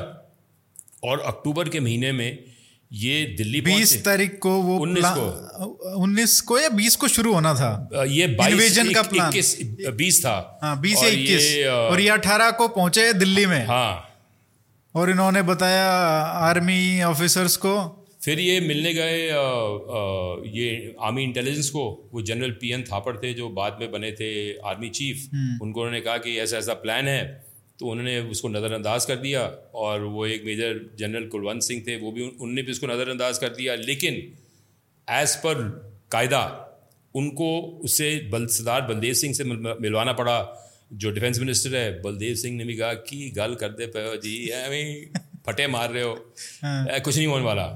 और अक्टूबर के महीने में ये दिल्ली बीस तारीख को वो उन्नीस को। उन्नीस को या बीस को शुरू होना था? ये बाईस का प्लान इक्कीस बीस था। हाँ बीस या इक्कीस। और ये अठारह को पहुँचे दिल्ली में। हाँ। और इन्होंने बताया आर्मी ऑफिसर्स को। फिर ये मिलने गए ये आर्मी इंटेलिजेंस को वो जनरल पी एन थापड़ थे जो बाद में बने थे आर्मी चीफ। हम्म। उनको उन्होंने कहा कि ऐसा ऐसा प्लान है तो उन्होंने उसको नज़रअंदाज कर दिया और वो एक मेजर जनरल कुलवंत सिंह थे वो भी उनने भी उसको नज़रअंदाज कर दिया। लेकिन एज़ पर कायदा उनको उससे बल सरदार बलदेव सिंह से मिलवाना पड़ा। जो डिफेंस मिनिस्टर है बलदेव सिंह ने भी कहा कि गल कर दे पे जी फटे मार रहे हो हाँ। कुछ नहीं होने वाला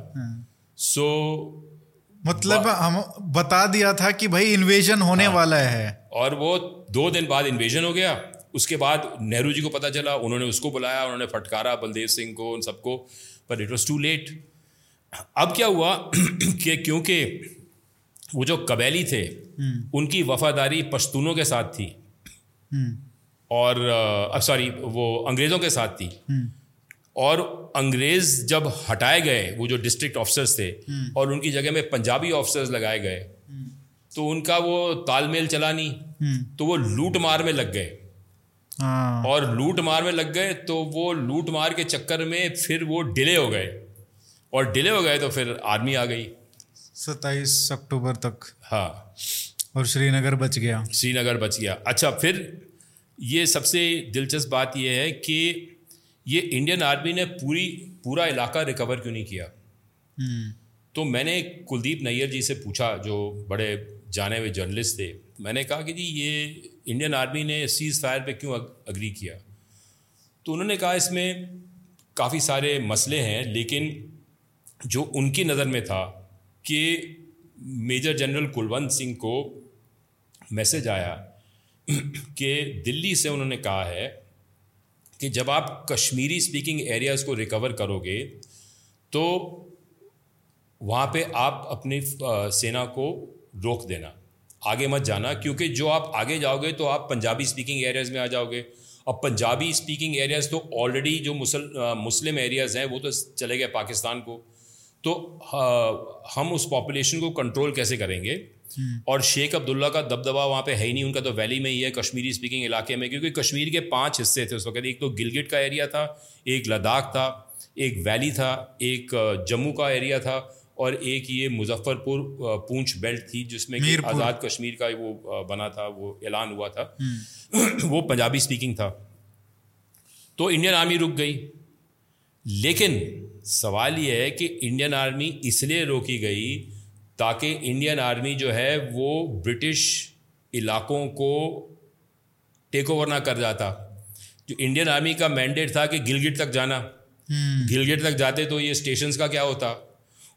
सो हाँ। so, मतलब हम बता दिया था कि भाई इन्वेजन होने हाँ, वाला है और वो दो दिन बाद इन्वेजन हो गया उसके बाद नेहरू जी को पता चला उन्होंने उसको बुलाया उन्होंने फटकारा बलदेव सिंह को उन सबको पर इट वॉज़ टू लेट अब क्या हुआ कि क्योंकि वो जो कबैली थे हम्म। उनकी वफादारी पश्तूनों के साथ थी। और सॉरी वो अंग्रेज़ों के साथ थी। हम्म। और अंग्रेज़ जब हटाए गए वो जो डिस्ट्रिक्ट ऑफिसर्स थे और उनकी जगह में पंजाबी ऑफिसर्स लगाए गए तो उनका वो तालमेल चला नहीं। तो वो लूट मार में लग गए। हाँ। और लूट मार में लग गए तो वो लूट मार के चक्कर में फिर वो डिले हो गए। और डिले हो गए तो फिर आर्मी आ गई। सत्ताईस अक्टूबर तक। हाँ। और श्रीनगर बच गया। श्रीनगर बच गया। अच्छा फिर ये सबसे दिलचस्प बात यह है कि ये इंडियन आर्मी ने पूरी पूरा इलाका रिकवर क्यों नहीं किया? हम्म। तो मैंने कुलदीप नैयर जी से पूछा जो बड़े जाने हुए जर्नलिस्ट थे मैंने कहा कि जी ये इंडियन आर्मी ने सीज़ फायर पे क्यों अग्री किया? तो उन्होंने कहा इसमें काफ़ी सारे मसले हैं लेकिन जो उनकी नज़र में था कि मेजर जनरल कुलवंत सिंह को मैसेज आया कि दिल्ली से उन्होंने कहा है कि जब आप कश्मीरी स्पीकिंग एरियाज़ को रिकवर करोगे तो वहाँ पे आप अपनी सेना को रोक देना। आगे मत जाना, क्योंकि जो आप आगे जाओगे तो आप पंजाबी स्पीकिंग एरियाज़ में आ जाओगे। अब पंजाबी स्पीकिंग एरियाज़ तो ऑलरेडी जो मुसल मुस्लिम एरियाज़ हैं, वो तो चले गए पाकिस्तान को। तो हम उस पॉपुलेशन को कंट्रोल कैसे करेंगे। और शेख अब्दुल्ला का दबदबा वहाँ पे है ही नहीं उनका तो वैली में ही है कश्मीरी स्पीकिंग इलाके में क्योंकि कश्मीर के पाँच हिस्से थे उस वक्त। एक तो गिलगिट का एरिया था एक लद्दाख था एक वैली था एक जम्मू का एरिया था और एक ये मुजफ्फरपुर पूंछ बेल्ट थी जिसमें कि आज़ाद कश्मीर का वो बना था वो ऐलान हुआ था। हम्म। वो पंजाबी स्पीकिंग था। तो इंडियन आर्मी रुक गई। लेकिन सवाल ये है कि इंडियन आर्मी इसलिए रोकी गई ताकि इंडियन आर्मी जो है वो ब्रिटिश इलाकों को टेक ओवर ना कर जाता। जो इंडियन आर्मी का मैंडेट था कि गिलगिट तक जाना। हम्म। गिलगिट तक जाते तो ये स्टेशंस का क्या होता?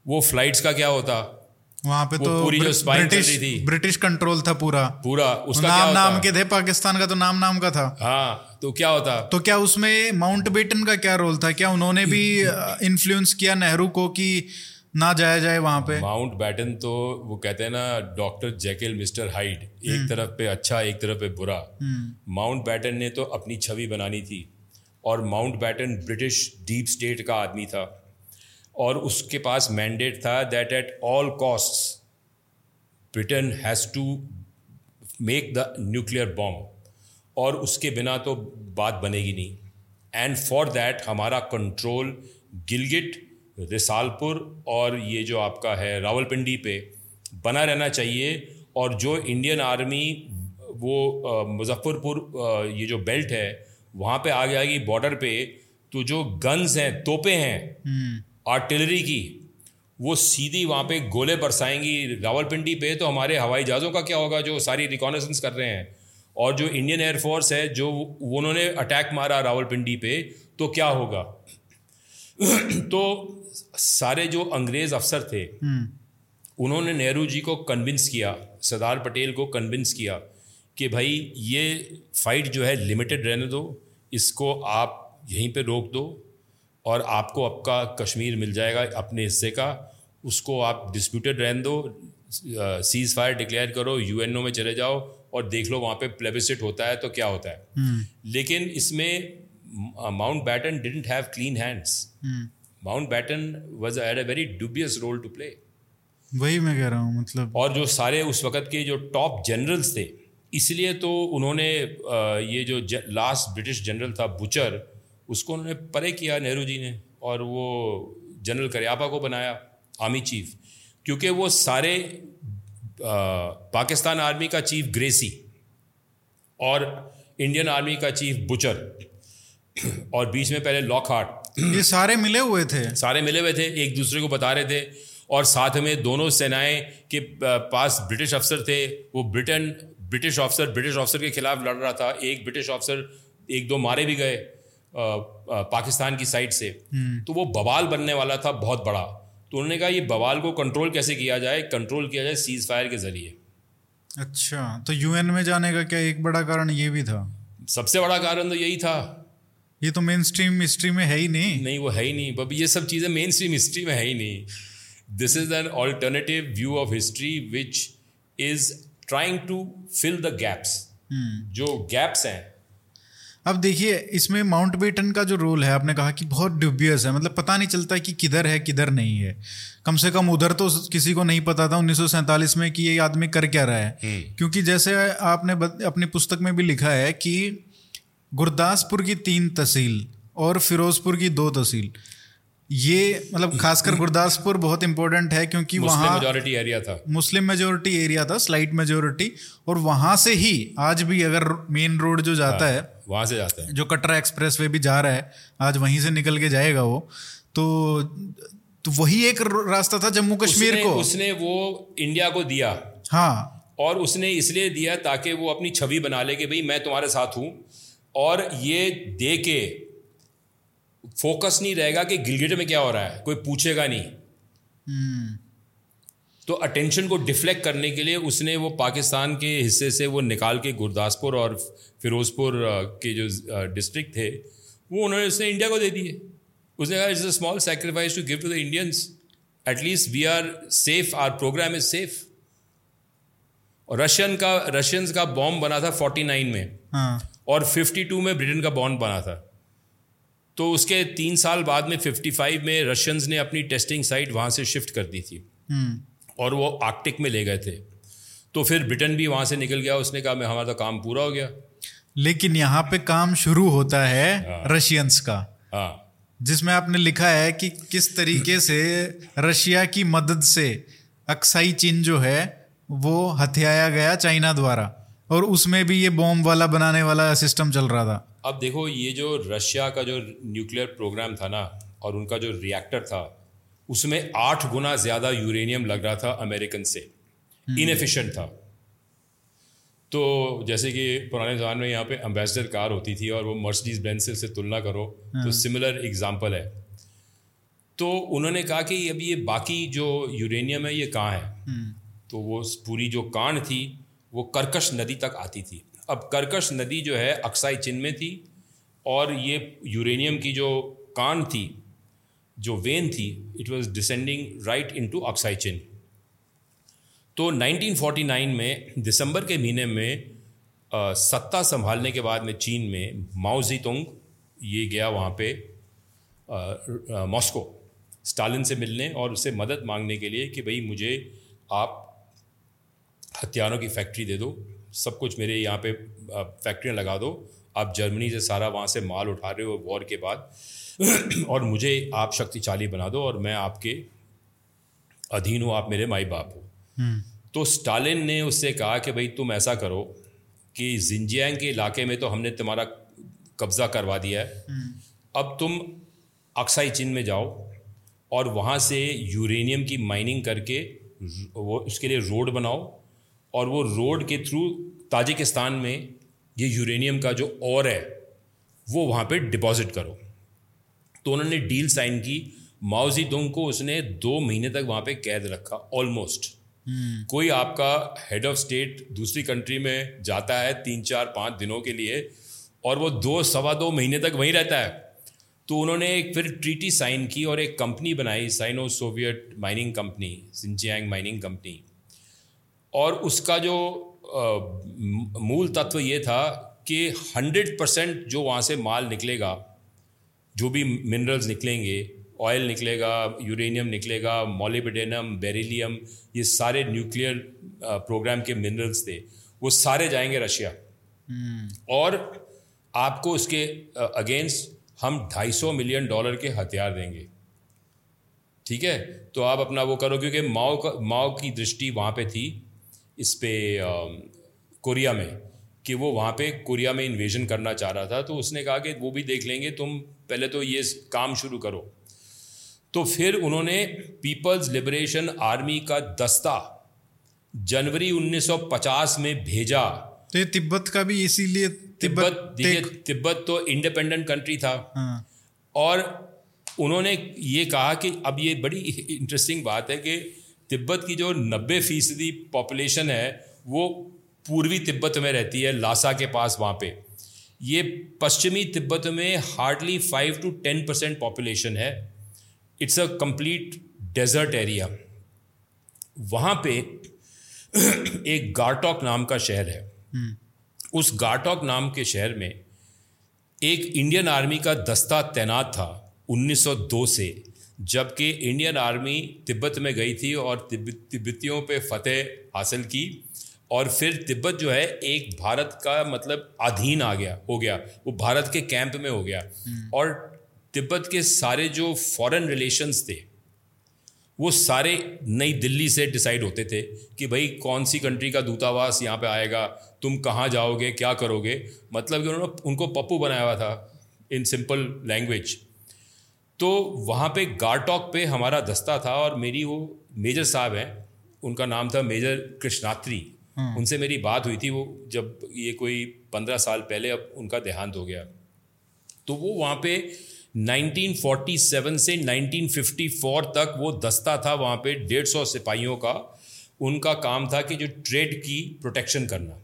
वो फ्लाइट्स का क्या होता? वहाँ पे तो पूरी जो चल ब्रिटिश थी। ब्रिटिश कंट्रोल था पूरा। पूरा उसका क्या नाम होता? नाम के थे पाकिस्तान का तो नाम नाम का था। हाँ तो क्या होता? तो क्या उसमें माउंट बेटन का क्या रोल था? क्या उन्होंने भी इन्फ्लुएंस किया नेहरू को कि ना जाया जाए वहाँ पे। माउंट बैटन तो वो कहते हैं ना डॉक्टर जैकेल मिस्टर हाइड एक तरफ़ पे अच्छा एक तरफ़ पे बुरा। माउंट बैटन ने तो अपनी छवि बनानी थी। और Mountbatten British deep state का आदमी था। और उसके पास मैंडेट था that at all cost Britain has to make the nuclear bomb और उसके बिना तो बात बनेगी नहीं। एंड फॉर दैट हमारा कंट्रोल गिलगिट रिसालपुर और ये जो आपका है रावलपिंडी पे बना रहना चाहिए और जो इंडियन आर्मी वो मुजफ्फरपुर ये जो बेल्ट है वहाँ पे आ जाएगी बॉर्डर पे तो जो गन्स हैं तोपे हैं हम्म। आर्टिलरी की वो सीधी वहाँ पे गोले बरसाएँगी रावलपिंडी पे तो हमारे हवाई जहाज़ों का क्या होगा जो सारी रिकॉनेसेंस कर रहे हैं और जो इंडियन एयरफोर्स है जो उन्होंने अटैक मारा रावलपिंडी पे तो क्या होगा? तो सारे जो अंग्रेज़ अफसर थे हम्म। उन्होंने नेहरू जी को कन्विंस किया सरदार पटेल को कन्विंस किया कि भाई ये फाइट जो है लिमिटेड रहने दो इसको आप यहीं पे रोक दो और आपको आपका कश्मीर मिल जाएगा अपने हिस्से का उसको आप डिस्प्यूटेड रहने दो सीज़ फायर डिक्लेयर करो यूएनओ में चले जाओ और देख लो वहाँ पे प्लेबिसिट होता है तो क्या होता है। हम्म। लेकिन इसमें Mountbatten didn't have clean hands Mountbatten was had a very dubious role to play वही मैं कह रहा हूँ मतलब और जो सारे उस वक्त के जो टॉप जनरल्स थे इसलिए तो उन्होंने ये जो लास्ट ब्रिटिश जनरल था बुचर उसको उन्होंने परे किया नेहरू जी ने और वो जनरल करियापा को बनाया आर्मी चीफ क्योंकि वो सारे पाकिस्तान आर्मी का चीफ ग्रेसी और इंडियन आर्मी का चीफ बुचर और बीच में पहले लॉक हार्ट ये सारे मिले हुए थे। सारे मिले हुए थे एक दूसरे को बता रहे थे। और साथ में दोनों सेनाएँ के पास ब्रिटिश अफसर थे। वो ब्रिटेन ब्रिटिश अफसर ब्रिटिश अफसर के खिलाफ लड़ रहा था। एक ब्रिटिश अफसर एक दो मारे भी गए पाकिस्तान की साइड से। तो वो बवाल बनने वाला था बहुत बड़ा। तो उन्होंने कहा ये बवाल को कंट्रोल कैसे किया जाए? कंट्रोल किया जाए सीज फायर के ज़रिए। अच्छा तो यूएन में जाने का क्या एक बड़ा कारण ये भी था? सबसे बड़ा कारण तो यही था। ये तो मेन स्ट्रीम हिस्ट्री में है ही नहीं। नहीं वो है ही नहीं। बब ये सब चीज़ें मेन स्ट्रीम हिस्ट्री में है ही नहीं। This is an alternative view of history which is trying to fill the gaps जो गैप्स हैं। अब देखिए इसमें माउंट बेटन का जो रोल है आपने कहा कि बहुत ड्यूबियस है। मतलब पता नहीं चलता कि किधर है किधर नहीं है। कम से कम उधर तो किसी को नहीं पता था 1947 में कि ये आदमी कर क्या रहा है। क्योंकि जैसे आपने अपनी पुस्तक में भी लिखा है कि गुरदासपुर की तीन तहसील और फिरोजपुर की दो तहसील। ये मतलब खासकर गुरदासपुर बहुत इंपॉर्टेंट है क्योंकि वहाँ मेजोरिटी एरिया था। मुस्लिम मेजोरिटी एरिया था स्लाइट मेजोरिटी और वहाँ से ही आज भी अगर मेन रोड जो जाता है वहाँ से जाता है। जो कटरा एक्सप्रेस वे भी जा रहा है आज वहीं से निकल के जाएगा वो तो तो वही एक रास्ता था जम्मू कश्मीर उसने, को। उसने वो इंडिया को दिया। हाँ। और उसने इसलिए दिया ताकि वो अपनी छवि बना ले कि भाई मैं तुम्हारे साथ हूँ। और ये दे के फोकस नहीं रहेगा कि गिलगिट में क्या हो रहा है कोई पूछेगा नहीं। हम्म, तो अटेंशन को डिफ्लेक्ट करने के लिए उसने वो पाकिस्तान के हिस्से से वो निकाल के गुरदासपुर और फिरोजपुर के जो डिस्ट्रिक्ट थे वो उन्होंने उसने इंडिया को दे दिए उसने कहा it's a small sacrifice to give to the Indians at least we are safe our program is safe और रशियन का रशियंस का बॉम्ब बना था 49 में। हाँ। और 52 में ब्रिटेन का बॉन्ड बना था। तो उसके तीन साल बाद में 55 में रशियंस ने अपनी टेस्टिंग साइट वहाँ से शिफ्ट कर दी थी। हम्म, और वो आर्कटिक में ले गए थे। तो फिर ब्रिटेन भी वहाँ से निकल गया। उसने कहा मैं हमारा तो काम पूरा हो गया। लेकिन यहाँ पे काम शुरू होता है हाँ। रशियंस का। हाँ। जिसमें आपने लिखा है कि किस तरीके से रशिया की मदद से अक्साई चीन जो है वो हथियाया गया चाइना द्वारा। और उसमें भी ये बॉम्ब वाला बनाने वाला सिस्टम चल रहा था। अब देखो ये जो रशिया का जो न्यूक्लियर प्रोग्राम था ना और उनका जो रिएक्टर था उसमें आठ गुना ज़्यादा यूरेनियम लग रहा था अमेरिकन से। इनएफिशिएंट था। तो जैसे कि पुराने ज़माने में यहाँ पे एम्बेसडर कार होती थी और वो मर्सिडीज बेंज से तुलना करो तो सिमिलर एग्ज़ाम्पल है। तो उन्होंने कहा कि अभी ये बाकी जो यूरेनियम है ये कहाँ है? हम्म। तो वो पूरी जो कांड थी वो कर्कश नदी तक आती थी। अब कर्कश नदी जो है अक्साई चिन्ह में थी और ये यूरेनियम की जो कान थी जो वेन थी it was descending right into Aksai Chin तो 1949 में दिसंबर के महीने में आ, सत्ता संभालने के बाद में चीन में माओजी तुंग ये गया वहाँ पे मॉस्को स्टालिन से मिलने और उससे मदद मांगने के लिए कि भाई मुझे आप हथियारों की फैक्ट्री दे दो। सब कुछ मेरे यहाँ पे फैक्ट्रियाँ लगा दो। आप जर्मनी से सारा वहाँ से माल उठा रहे हो वॉर के बाद। और मुझे आप शक्तिशाली बना दो और मैं आपके अधीन हूँ आप मेरे माई बाप हो। हम्म। तो स्टालिन ने उससे कहा कि भाई तुम ऐसा करो कि जिंजियांग के इलाके में तो हमने तुम्हारा कब्जा करवा दिया है। हम्म। अब तुम अक्साई चीन में जाओ और वहाँ से यूरेनियम की माइनिंग करके वो उसके लिए रोड बनाओ। और वो रोड के थ्रू ताजिकिस्तान में ये यूरेनियम का जो और है वो वहाँ पे डिपॉजिट करो। तो उन्होंने डील साइन की। माओजी दोंग को उसने दो महीने तक वहाँ पे कैद रखा ऑलमोस्ट Hmm. कोई आपका हेड ऑफ़ स्टेट दूसरी कंट्री में जाता है तीन चार पाँच दिनों के लिए और वो दो सवा दो महीने तक वहीं रहता है। तो उन्होंने एक फिर ट्रीटी साइन की और एक कंपनी बनाई Sino Soviet mining company Xinjiang mining company और उसका जो आ, मूल तत्व ये था कि हंड्रेड परसेंट जो वहाँ से माल निकलेगा जो भी मिनरल्स निकलेंगे ऑयल निकलेगा यूरेनियम निकलेगा मोलिबिडेनम बेरिलियम ये सारे न्यूक्लियर प्रोग्राम के मिनरल्स थे वो सारे जाएँगे रशिया। hmm. और आपको उसके अगेंस्ट हम 250 मिलियन डॉलर के हथियार देंगे। ठीक है? तो आप अपना वो करो क्योंकि माओ का माओ की दृष्टि वहाँ पे थी। इस पे कोरिया में कि वो वहाँ पे कोरिया में इन्वेजन करना चाह रहा था तो उसने कहा कि वो भी देख लेंगे तुम पहले तो ये काम शुरू करो। तो फिर उन्होंने पीपल्स लिबरेशन आर्मी का दस्ता जनवरी 1950 में भेजा। तो ये तिब्बत का भी इसीलिए तिब्बत देखिए तिब्बत तो इंडिपेंडेंट कंट्री था। हाँ। और उन्होंने ये कहा कि अब ये बड़ी इंटरेस्टिंग बात है कि तिब्बत की जो 90 फ़ीसदी पॉपुलेशन है वो पूर्वी तिब्बत में रहती है लासा के पास वहाँ पे। ये पश्चिमी तिब्बत में hardly five to ten percent population है। It's a complete desert area वहाँ पे एक गार्टॉक नाम का शहर है। hmm. उस गार्टॉक नाम के शहर में एक इंडियन आर्मी का दस्ता तैनात था 1902 से। जबकि इंडियन आर्मी तिब्बत में गई थी और तिब्बतियों पे फतेह हासिल की और फिर तिब्बत जो है एक भारत का मतलब अधीन आ गया हो गया। वो भारत के कैंप में हो गया। hmm. और तिब्बत के सारे जो फॉरेन रिलेशंस थे वो सारे नई दिल्ली से डिसाइड होते थे कि भाई कौन सी कंट्री का दूतावास यहाँ पे आएगा तुम कहाँ जाओगे क्या करोगे? मतलब कि उन्होंने उनको पप्पू बनाया हुआ था इन सिंपल लैंग्वेज तो वहाँ पे गारटॉक पे हमारा दस्ता था और मेरी वो मेजर साहब हैं उनका नाम था मेजर कृष्णात्री। हाँ। उनसे मेरी बात हुई थी वो जब ये कोई पंद्रह साल पहले अब उनका देहांत हो गया। तो वो वहाँ पे 1947 से 1954 तक वो दस्ता था वहाँ पे डेढ़ सौ सिपाहियों का। उनका काम था कि जो ट्रेड की प्रोटेक्शन करना।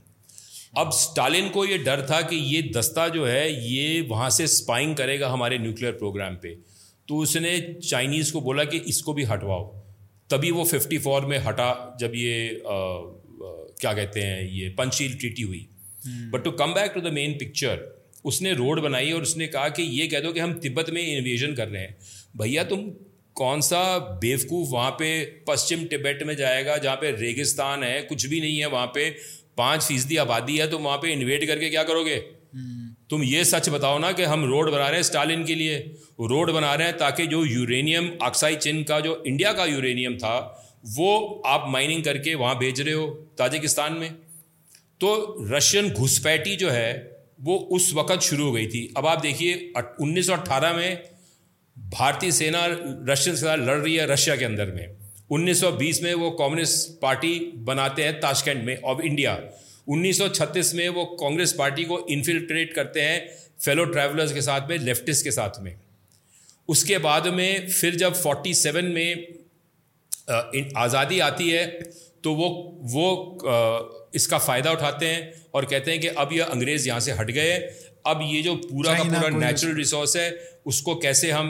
अब स्टालिन को ये डर था कि ये दस्ता जो है ये वहाँ से स्पाइंग करेगा हमारे न्यूक्लियर प्रोग्राम पे। तो उसने चाइनीज़ को बोला कि इसको भी हटवाओ। तभी वो 54 में हटा जब ये आ, आ, क्या कहते हैं ये पंचशील ट्रीटी हुई। But to come back to the main picture उसने रोड बनाई और उसने कहा कि ये कह दो कि हम तिब्बत में इन्वेजन कर रहे हैं। भैया तुम कौन सा बेवकूफ़ वहाँ पे पश्चिम तिब्बत में जाएगा जहाँ पे रेगिस्तान है कुछ भी नहीं है वहाँ पे पाँच फ़ीसदी आबादी है तो वहाँ पे इन्वेट करके क्या करोगे? तुम ये सच बताओ ना कि हम रोड बना रहे हैं स्टालिन के लिए। रोड बना रहे हैं ताकि जो यूरेनियम ऑक्साइड चिन का, जो इंडिया का यूरेनियम था, वो आप माइनिंग करके वहाँ भेज रहे हो ताजिकिस्तान में। तो रशियन घुसपैठी जो है, वो उस वक्त शुरू हो गई थी। अब आप देखिए 1918 में भारतीय सेना, रशियन से लड़ रही है रशिया के अंदर में। 1920 में वो कम्युनिस्ट पार्टी बनाते हैं ताशकंद में, ऑफ़ इंडिया। 1936 में वो कांग्रेस पार्टी को इन्फिल्ट्रेट करते हैं फेलो ट्रैवलर्स के साथ में लेफ्टिस्ट के साथ में। उसके बाद में फिर जब 47 में आज़ादी आती है तो वो वो इसका फ़ायदा उठाते हैं और कहते हैं कि अब ये अंग्रेज़ यहाँ से हट गए अब ये जो पूरा का पूरा नेचुरल रिसोर्स है उसको कैसे हम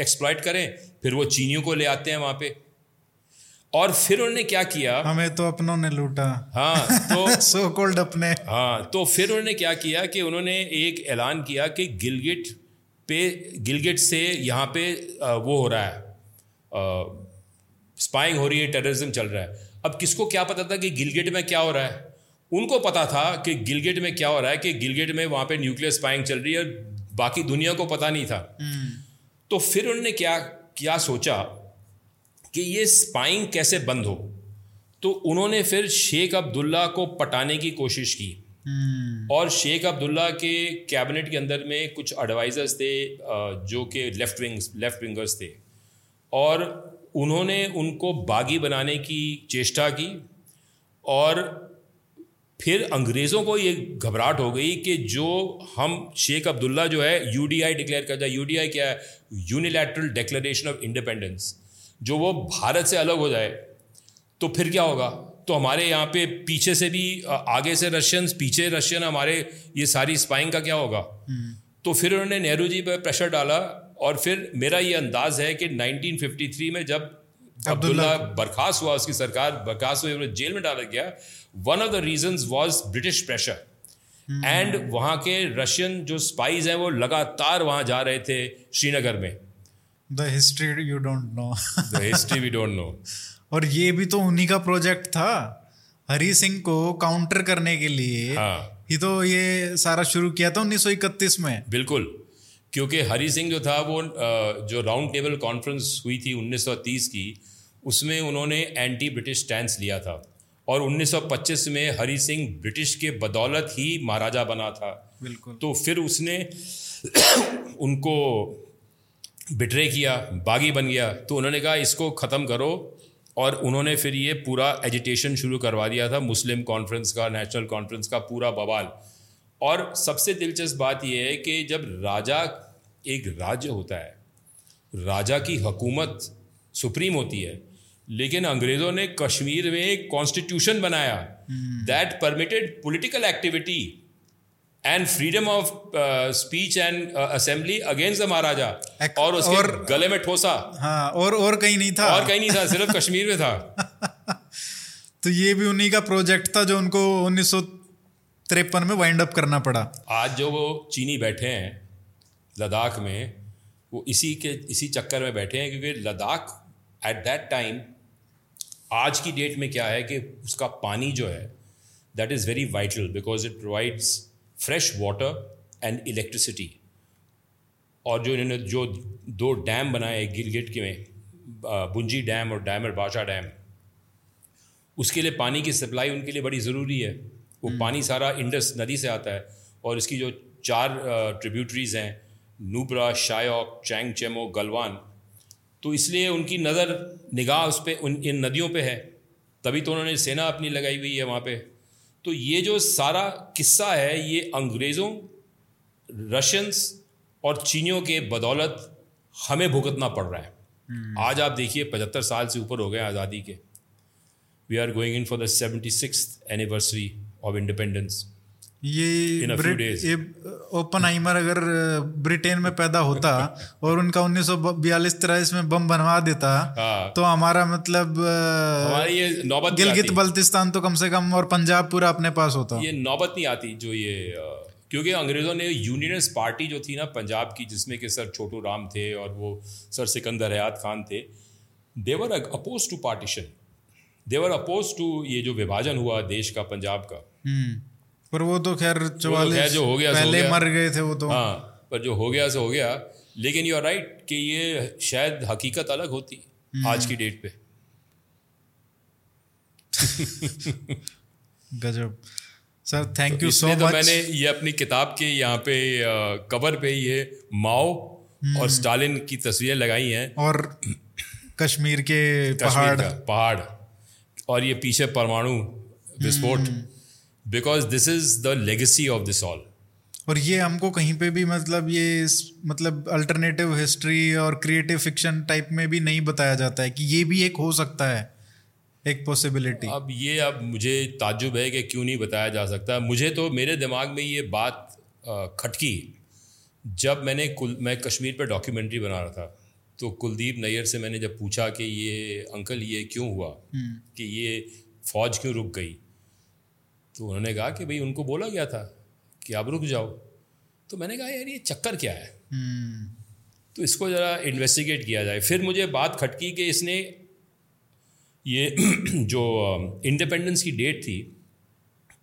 एक्सप्लॉयट करें? फिर वो चीनियों को ले आते हैं वहाँ पे। और फिर उन्होंने क्या किया? हमें तो अपनों ने लूटा। हाँ तो सो कोल्ड अपने। हाँ तो फिर उन्होंने क्या किया कि उन्होंने एक ऐलान किया कि गिलगिट पे गिलगिट से यहाँ पे वो हो रहा है स्पाइंग हो रही है टेररिज्म चल रहा है। अब किसको क्या पता था कि गिलगिट में क्या हो रहा है? उनको पता था कि गिलगिट में क्या हो रहा है कि गिलगिट में वहाँ पे न्यूक्लियर स्पाइंग चल रही है बाकी दुनिया को पता नहीं था। हम्म। तो फिर उन्होंने क्या क्या सोचा? कि ये स्पाइंग कैसे बंद हो? तो उन्होंने फिर शेख अब्दुल्ला को पटाने की कोशिश की। hmm. और शेख अब्दुल्ला के कैबिनेट के अंदर में कुछ एडवाइज़र्स थे जो कि लेफ़्ट विंग्स लेफ़्ट विंगर्स थे। और उन्होंने उनको बागी बनाने की चेष्टा की। और फिर अंग्रेज़ों को ये घबराहट हो गई कि जो हम शेख अब्दुल्ला जो है यूडीआई डिक्लेयर करता है। यूडीआई क्या है? यूनिलैटरल डिक्लेरेशन ऑफ़ इंडिपेंडेंस जो वो भारत से अलग हो जाए तो फिर क्या होगा? तो हमारे यहाँ पे पीछे से भी आगे से रशियंस पीछे रशियन हमारे ये सारी स्पाइंग का क्या होगा? हम्म। तो फिर उन्होंने नेहरू जी पर प्रेशर डाला और फिर मेरा ये अंदाज है कि 1953 में जब अब्दुल्ला बर्खास्त हुआ उसकी सरकार बर्खास्त हुई जेल में डाला गया one of the reason was British pressure and वहाँ के रशियन जो स्पाइज हैं वो लगातार वहाँ जा रहे थे श्रीनगर में। The history you don't know the history we don't know और ये भी तो उन्हीं का प्रोजेक्ट था हरी सिंह को काउंटर करने के लिए। हाँ. ही तो ये सारा शुरू किया था 1931 में। बिल्कुल। क्योंकि हरी सिंह जो था वो जो राउंड टेबल कॉन्फ्रेंस हुई थी 1930 की उसमें उन्होंने एंटी ब्रिटिश स्टैंड लिया था। और 1925 में हरी सिंह ब्रिटिश के बदौलत ही महाराजा बना था। बिल्कुल। तो फिर उसने उनको बिट्रे किया बागी बन गया तो उन्होंने कहा इसको ख़त्म करो। और उन्होंने फिर ये पूरा एजिटेशन शुरू करवा दिया था मुस्लिम कॉन्फ्रेंस का नेशनल कॉन्फ्रेंस का पूरा बवाल। और सबसे दिलचस्प बात यह है कि जब राजा एक राज्य होता है राजा की हुकूमत सुप्रीम होती है लेकिन अंग्रेज़ों ने कश्मीर में एक कॉन्स्टिट्यूशन बनाया। That permitted political activity and freedom of speech and assembly against the Maharaja और उसके और, गले में ठोसा। हाँ और और कहीं नहीं था। और कहीं नहीं था सिर्फ़ कश्मीर में था। तो ये भी उन्हीं का प्रोजेक्ट था जो उनको उन्नीस तिरपन में वाइंड अप करना पड़ा। आज जो वो चीनी बैठे हैं लद्दाख में वो इसी के इसी चक्कर में बैठे हैं क्योंकि लद्दाख एट दैट टाइम आज की डेट में क्या है कि उसका पानी जो है that is very vital because it provides fresh water and electricity. और जो इन्होंने जो दो डैम बनाए गिलगिट के में बुंजी डैम और डैमर बाशा डैम उसके लिए पानी की सप्लाई उनके लिए बड़ी ज़रूरी है। वो हम्म। पानी सारा इंडस नदी से आता है और इसकी जो चार ट्रिब्यूटरीज़ हैं नूबरा शायोक चैंग चेमो गलवान तो इसलिए उनकी नज़र निगाह उस पर उन इन नदियों पे है। तभी तो उन्होंने सेना अपनी लगाई हुई है वहाँ पे। तो ये जो सारा किस्सा है ये अंग्रेज़ों रशियंस और चीनियों के बदौलत हमें भुगतना पड़ रहा है। hmm. आज आप देखिए पचहत्तर साल से ऊपर हो गए आज़ादी के। We are going in for the seventy six anniversary of independence ये ये ओपन आइमर अगर ब्रिटेन में पैदा होता और उनका उन्नीस सौ बयालीस तिरालीस में बम बनवा देता हाँ। तो हमारा मतलब ये नौबत गिलगित बल्तिस्तान तो कम से कम और पंजाब पूरा अपने पास होता। ये नौबत नहीं आती जो ये क्योंकि अंग्रेज़ों ने यूनियनिस्ट पार्टी जो थी ना पंजाब की जिसमें कि सर छोटू राम थे और वो सर सिकंदर हयात खान थे they were oppose to partition they were oppose to ये जो विभाजन हुआ देश का पंजाब का। हम्म। पर वो तो खैर खैर चौवालीस जो हो गया पहले गया। मर गए थे वो तो। हाँ पर जो हो गया सो हो गया। लेकिन यू आर राइट कि ये शायद हकीकत अलग होती आज की डेट पे। गजब। सर थैंक यू सो तो मच मैंने ये अपनी किताब के यहाँ पे कवर पे ये माओ और स्टालिन की तस्वीरें लगाई हैं। और कश्मीर के कश्मीर पहाड़। पहाड़। और ये पीछे परमाणु विस्फोट। Because this is the legacy of this all और ये हमको कहीं पे भी मतलब ये इस- मतलब अल्टरनेटिव हिस्ट्री और क्रिएटिव फिक्शन टाइप में भी नहीं बताया जाता है कि ये भी एक हो सकता है एक पॉसिबिलिटी अब ये अब मुझे ताजुब है कि क्यों नहीं बताया जा सकता। मुझे तो मेरे दिमाग में ये बात खटकी। जब मैंने कुल मैं कश्मीर पर डॉक्यूमेंट्री बना रहा था तो कुलदीप नैयर से मैंने जब पूछा कि ये अंकल ये क्यों हुआ? कि ये फौज क्यों रुक गई? तो उन्होंने कहा कि भाई उनको बोला गया था कि आप रुक जाओ। तो मैंने कहा यार ये चक्कर क्या है? तो इसको ज़रा इन्वेस्टिगेट किया जाए। फिर मुझे बात खटकी कि इसने ये जो इंडिपेंडेंस की डेट थी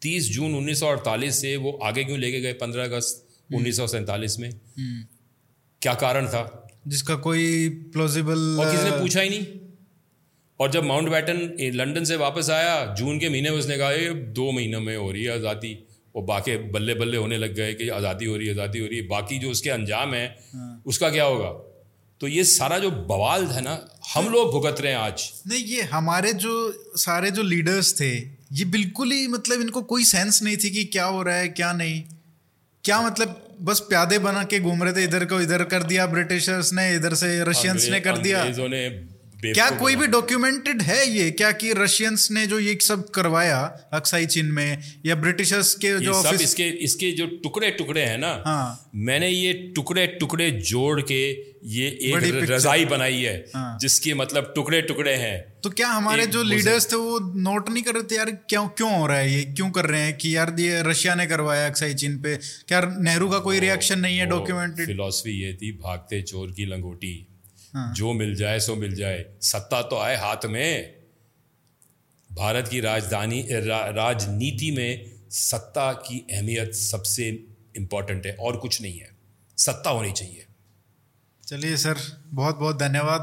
30 जून 1948 से वो आगे क्यों लेके गए 15 अगस्त उन्नीस सौ सैंतालीस में? क्या कारण था? जिसका कोई प्लॉजिबल और किसी ने पूछा ही नहीं। और जब माउंट बैटन लंदन से वापस आया जून के महीने में उसने कहा ये दो महीनों में हो रही है आज़ादी। वो बाकी बल्ले बल्ले होने लग गए कि आज़ादी हो रही है आज़ादी हो रही है। बाकी जो उसके अंजाम है उसका क्या होगा? तो ये सारा जो बवाल है ना हम लोग भुगत रहे हैं आज। नहीं ये हमारे जो सारे जो लीडर्स थे ये बिल्कुल ही मतलब इनको कोई सेंस नहीं थी कि क्या हो रहा है क्या नहीं। क्या मतलब बस प्यादे बना के घूम रहे थे इधर को इधर कर दिया ब्रिटिशर्स ने इधर से रशियंस ने कर दिया। ने क्या कोई भी डॉक्यूमेंटेड है ये? क्या कि रशियंस ने जो ये सब करवाया अक्साई चीन में या ब्रिटिशर्स के जो सब इसके इसके जो टुकड़े टुकड़े हैं ना हाँ। मैंने ये टुकड़े टुकड़े जोड़ के ये एक। रजाई बनाई है हाँ। जिसके मतलब टुकड़े टुकड़े हैं। तो क्या हमारे जो लीडर्स थे वो नोट नहीं कर रहे थे यार क्यों क्यों हो रहा है ये? क्यों कर रहे हैं कि यार ये रशिया ने करवाया अक्साई चीन पे? क्या नेहरू का कोई रिएक्शन नहीं है डॉक्यूमेंटेड फिलोसफी ये थी भागते चोर की लंगोटी। हाँ। जो मिल जाए सो मिल जाए। सत्ता तो आए हाथ में। भारत की राजधानी रा, राजनीति में सत्ता की अहमियत सबसे इम्पोर्टेंट है और कुछ नहीं है। सत्ता होनी चाहिए। चलिए सर बहुत बहुत धन्यवाद।